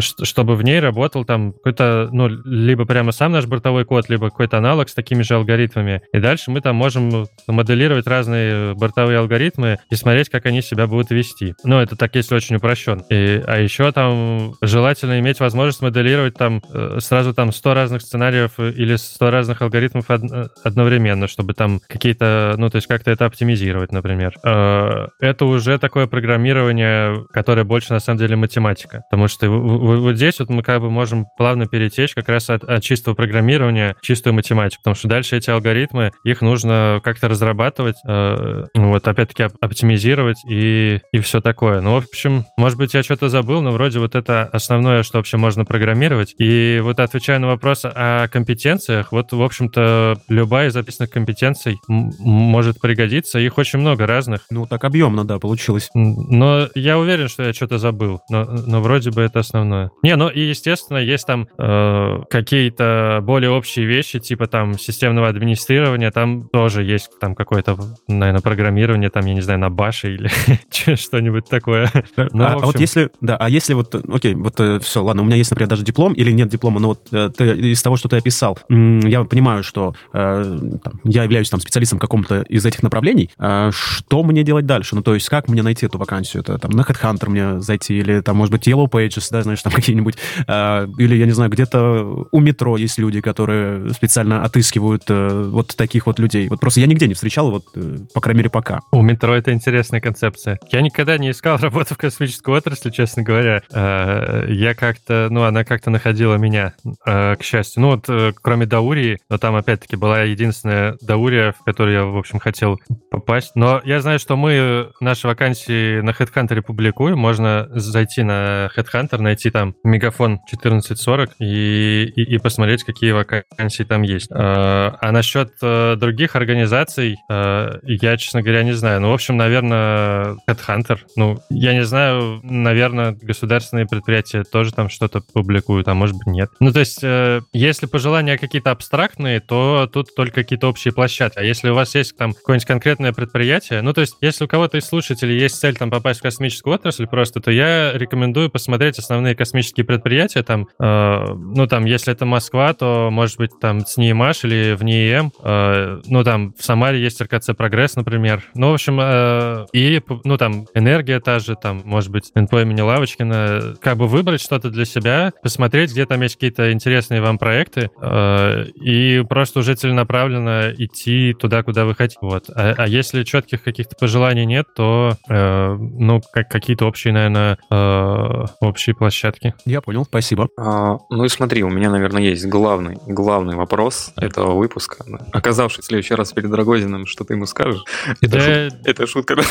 чтобы в ней работал там какой-то, ну, либо прямо сам наш бортовой код, либо какой-то аналог с такими же алгоритмами. И дальше мы там можем моделировать разные бортовые алгоритмы и смотреть, как они себя будут вести. Ну, это так, если очень упрощен. И, а еще там желательно иметь возможность моделировать там э, сразу там 100 разных сценариев или 100 разных алгоритмов од, одновременно, чтобы там какие-то, ну, то есть как-то это оптимизировать, например. Э, это уже такое программирование, которое больше, на самом деле, математика. Потому что вот здесь вот мы как бы можем плавно перетечь как раз от, от чистого программирования в чистую математику, потому что дальше эти алгоритмы, их нужно как-то разрабатывать, э, вот опять-таки оптимизировать и, и все такое. Ну, в общем, может быть, я что-то забыл, но вроде вот это основное, что вообще можно программировать. И вот отвечая на вопрос о компетенциях, вот, в общем-то, любая из записанных компетенций может пригодиться. Их очень много разных. Ну, так объемно, да, получилось. Но я уверен, что я что-то забыл. Но, но вроде бы это основное. Не, ну и, естественно, есть там э, какие-то более общие вещи, типа там системного администрирования, там тоже есть там какое-то, наверное, программирование, там, я не знаю, на баше или что-нибудь такое. Ну, а, а вот если, да, а если вот, окей, вот э, все, ладно, у меня есть, например, даже диплом или нет диплома, но вот э, ты, из того, что ты описал, я понимаю, что э, там, я являюсь там специалистом в каком-то из этих направлений, э, что мне делать дальше? Ну, то есть, как мне найти эту вакансию? Это там на HeadHunter мне зайти или там, может быть, Yellow Pages, да, знаешь, там какие-нибудь, э, или, я не знаю, где-то у метро есть люди, которые специально отыскивают э, вот таких вот людей. Вот просто я нигде не встречал, вот, э, по крайней мере, пока. У метро это интересная концепция. Я никогда не искал работу в космической отрасли, честно говоря. Э, я как-то, ну, она как-то находила меня, к счастью. Ну, вот, кроме Даурии, но там, опять-таки, была единственная Даурия, в которую я, в общем, хотел попасть. Но я знаю, что мы наши вакансии на HeadHunter публикуем. Можно зайти на HeadHunter, найти там мегафон 1440 и, и, и посмотреть, какие вакансии там есть. А насчет других организаций, я, честно говоря, не знаю. Ну, в общем, наверное, Headhunter. Ну, я не знаю, наверное, государственные предприятия тоже там что-то публикуют, а может быть нет. Ну, то есть, э, если пожелания какие-то абстрактные, то тут только какие-то общие площадки. А если у вас есть там какое-нибудь конкретное предприятие, ну, то есть, если у кого-то из слушателей есть цель там попасть в космическую отрасль просто, то я рекомендую посмотреть основные космические предприятия. Там, э, ну, там, если это Москва, то, может быть, там СНИИМАШ или в НИИМ. Э, ну, там в Самаре есть РКЦ «Прогресс», например. Ну, в общем, э, и, ну, там, энергия та же, там, может быть, НПО имени Лавочкина, как бы выбрать что-то для себя, посмотреть, где там есть какие-то интересные вам проекты, э, и просто уже целенаправленно идти туда, куда вы хотите. Вот. А, а если четких каких-то пожеланий нет, то, э, ну, как какие-то общие, наверное, э, общие площадки. Я понял, спасибо. А, ну и смотри, у меня, наверное, есть главный, главный вопрос этого выпуска. Оказавшись в следующий раз перед Рогозиным, что ты ему скажешь? Это, да... шут... это шутка, да?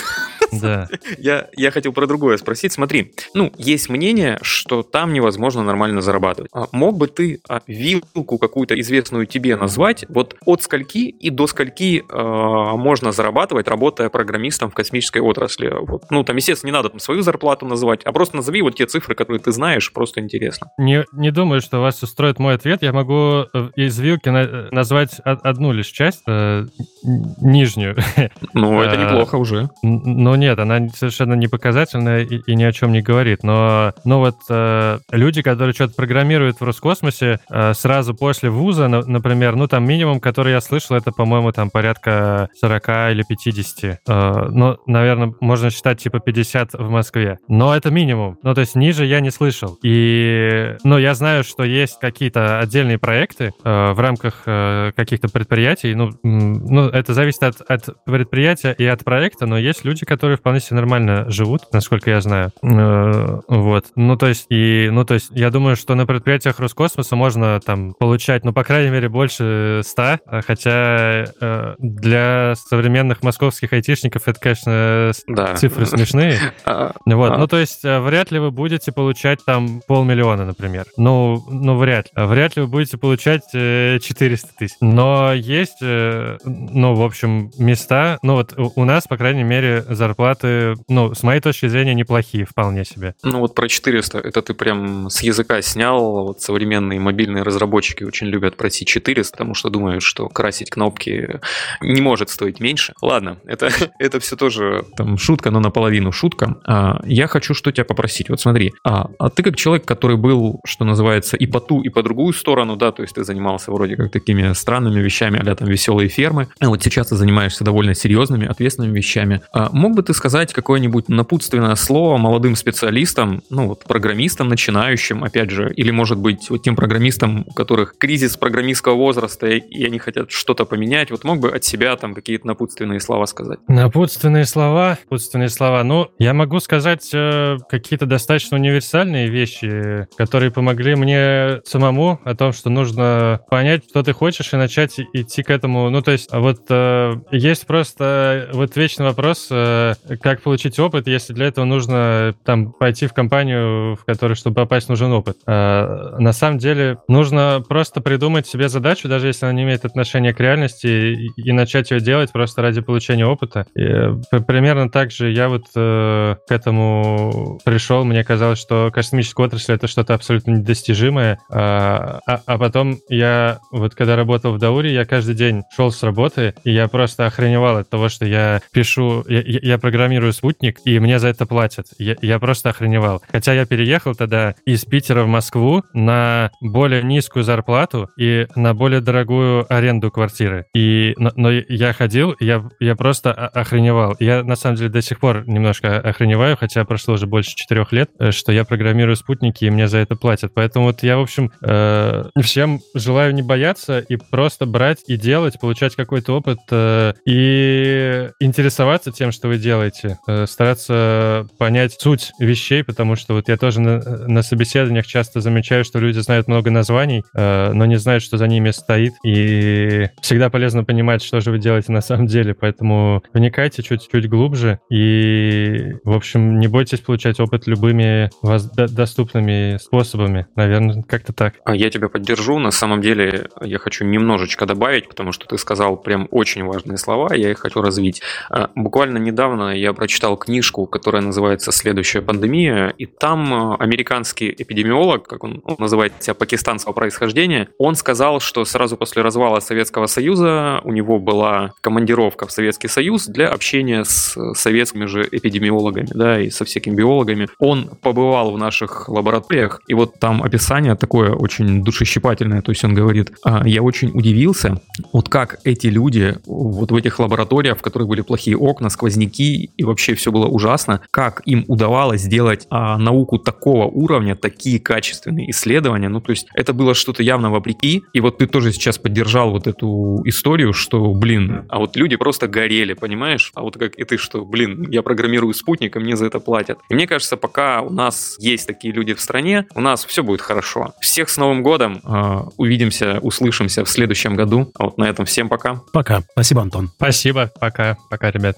Да. Я, я хотел про другое спросить. Смотри, ну, есть мнение, что там невозможно нормально зарабатывать. А мог бы ты а, вилку какую-то известную тебе назвать, вот от скольки и до скольки э, можно зарабатывать, работая программистом в космической отрасли? Вот, ну, там, естественно, не надо там свою зарплату называть, а просто назови вот те цифры, которые ты знаешь, просто интересно. Не, не думаю, что вас устроит мой ответ. Я могу э, из вилки на, назвать одну лишь часть, э, нижнюю. Ну, это неплохо уже. Ну, нет, она совершенно не показательная и, и ни о чем не говорит. Но, ну вот, э, люди, которые что-то программируют в Роскосмосе, э, сразу после вуза, на, например, ну, там минимум, который я слышал, это, по-моему, там порядка 40 или 50. Э, ну, наверное, можно считать типа 50 в Москве. Но это минимум. Ну, то есть ниже я не слышал. И, ну, я знаю, что есть какие-то отдельные проекты э, в рамках э, каких-то предприятий. Ну, ну, это зависит от, от предприятия и от проекта, но есть люди, которые вполне себе нормально живут, насколько я знаю. Э, вот. Ну, то есть, и, ну, то есть, я думаю, что на предприятиях Роскосмоса можно там получать, ну, по крайней мере, больше 100, хотя э, для современных московских айтишников это, конечно, да. цифры смешные. А, вот. А. Ну, то есть, э, вряд ли вы будете получать там полмиллиона, например. Ну, ну, вряд ли. Вряд ли вы будете получать 400 тысяч. Но есть, ну, в общем, места, ну, вот у нас, по крайней мере, зарплаты, ну, с моей точки зрения, неплохие вполне себе. Ну, вот про 400, это ты прям с языка снял. Вот современные мобильные разработчики очень любят просить 400, потому что думают, что красить кнопки не может стоить меньше. Ладно, это, это все тоже там шутка, но наполовину шутка. А, я хочу что тебя попросить. Вот смотри, а, а ты как человек, который был, что называется, и по ту, и по другую сторону, да, то есть ты занимался вроде как такими странными вещами, а там веселые фермы. А вот сейчас ты занимаешься довольно серьезными, ответственными вещами. А мог бы ты сказать какое-нибудь напутственное слово молодым специалистам, ну вот программистам начинающим, опять же, или может быть вот тем программистам, у которых кризис программистского возраста и они хотят что-то поменять, вот мог бы от себя там какие-то напутственные слова сказать? Напутственные слова, напутственные слова. Ну, я могу сказать э, какие-то достаточно универсальные вещи, которые помогли мне самому о том, что нужно понять, что ты хочешь, и начать идти к этому. Ну, то есть, вот э, есть просто вот вечный вопрос, э, как получить опыт, если для этого нужно там пойти в компанию, в которой, чтобы попасть, нужен опыт. Э, на самом деле нужно просто придумать себе задачу, даже если она не имеет отношения к реальности, и, начать ее делать просто ради получения опыта. И, э, примерно так же я вот э, к этому пришел. Мне казалось, что космическая отрасль это что-то абсолютно недостижимое. А, а, а потом я вот когда работал в Дауре, я каждый день шел с работы, и я просто охреневал от того, что я пишу, я, я программирую спутник, и мне за это платят. Я, я просто охреневал. Хотя я переехал тогда из Питера в Москву на более низкую зарплату и на более дорогую аренду квартиры. И, но, но я ходил, я, я просто охреневал. Я, на самом деле, до сих пор немножко охреневаю, хотя прошло уже больше четырех лет, э, что я программирую спутники, и мне за это платят. Поэтому вот я, в общем, э, всем желаю не бояться и просто брать и делать, получать какой-то опыт э, и интересоваться тем, что вы делаете, э, стараться понять суть вещей, потому что вот я тоже на, на собеседованиях часто замечаю, что люди знают много названий, э, но не знают, что за ними стоит, и всегда полезно понимать, что же вы делаете на самом деле, поэтому вникайте чуть-чуть глубже и, в общем, не бойтесь получать опыт любыми доступными способами, наверное, как-то так. А Я тебя поддержу, на самом деле я хочу немножечко добавить, потому что ты сказал прям очень важные слова, я их хочу развить. А, буквально недавно я прочитал книжку, которая называется «Следующая пандемия», и там а, американский эпидемиолог, как он, он называет себя пакистанского происхождения, он сказал, что сразу после развала Советского Союза у него была командировка в Советский Союз для общения с советскими же эпидемиологами, да, и со всякими биологами. Он побывал в наших лабораториях, и вот там описание такое очень душещипательное, то есть он говорит, «А, я очень удивился, вот как эти люди вот в этих лабораториях, в которых были плохие окна, сквозняки, и вообще все было ужасно, как им удавалось сделать а, науку такого уровня, такие качественные исследования, ну то есть это было что-то явно вопреки, и вот ты тоже сейчас поддержал вот эту историю, что, блин, а вот люди просто горели, понимаешь, а вот как и ты, что, блин, я программирую спутник, и мне за это платят. И мне кажется, пока у нас есть такие люди в стране, у нас все будет хорошо. Всех с Новым годом, э, увидимся, услышимся в следующем году. А вот на этом всем пока. Пока. Спасибо, Антон. Спасибо. Пока. Пока, ребят.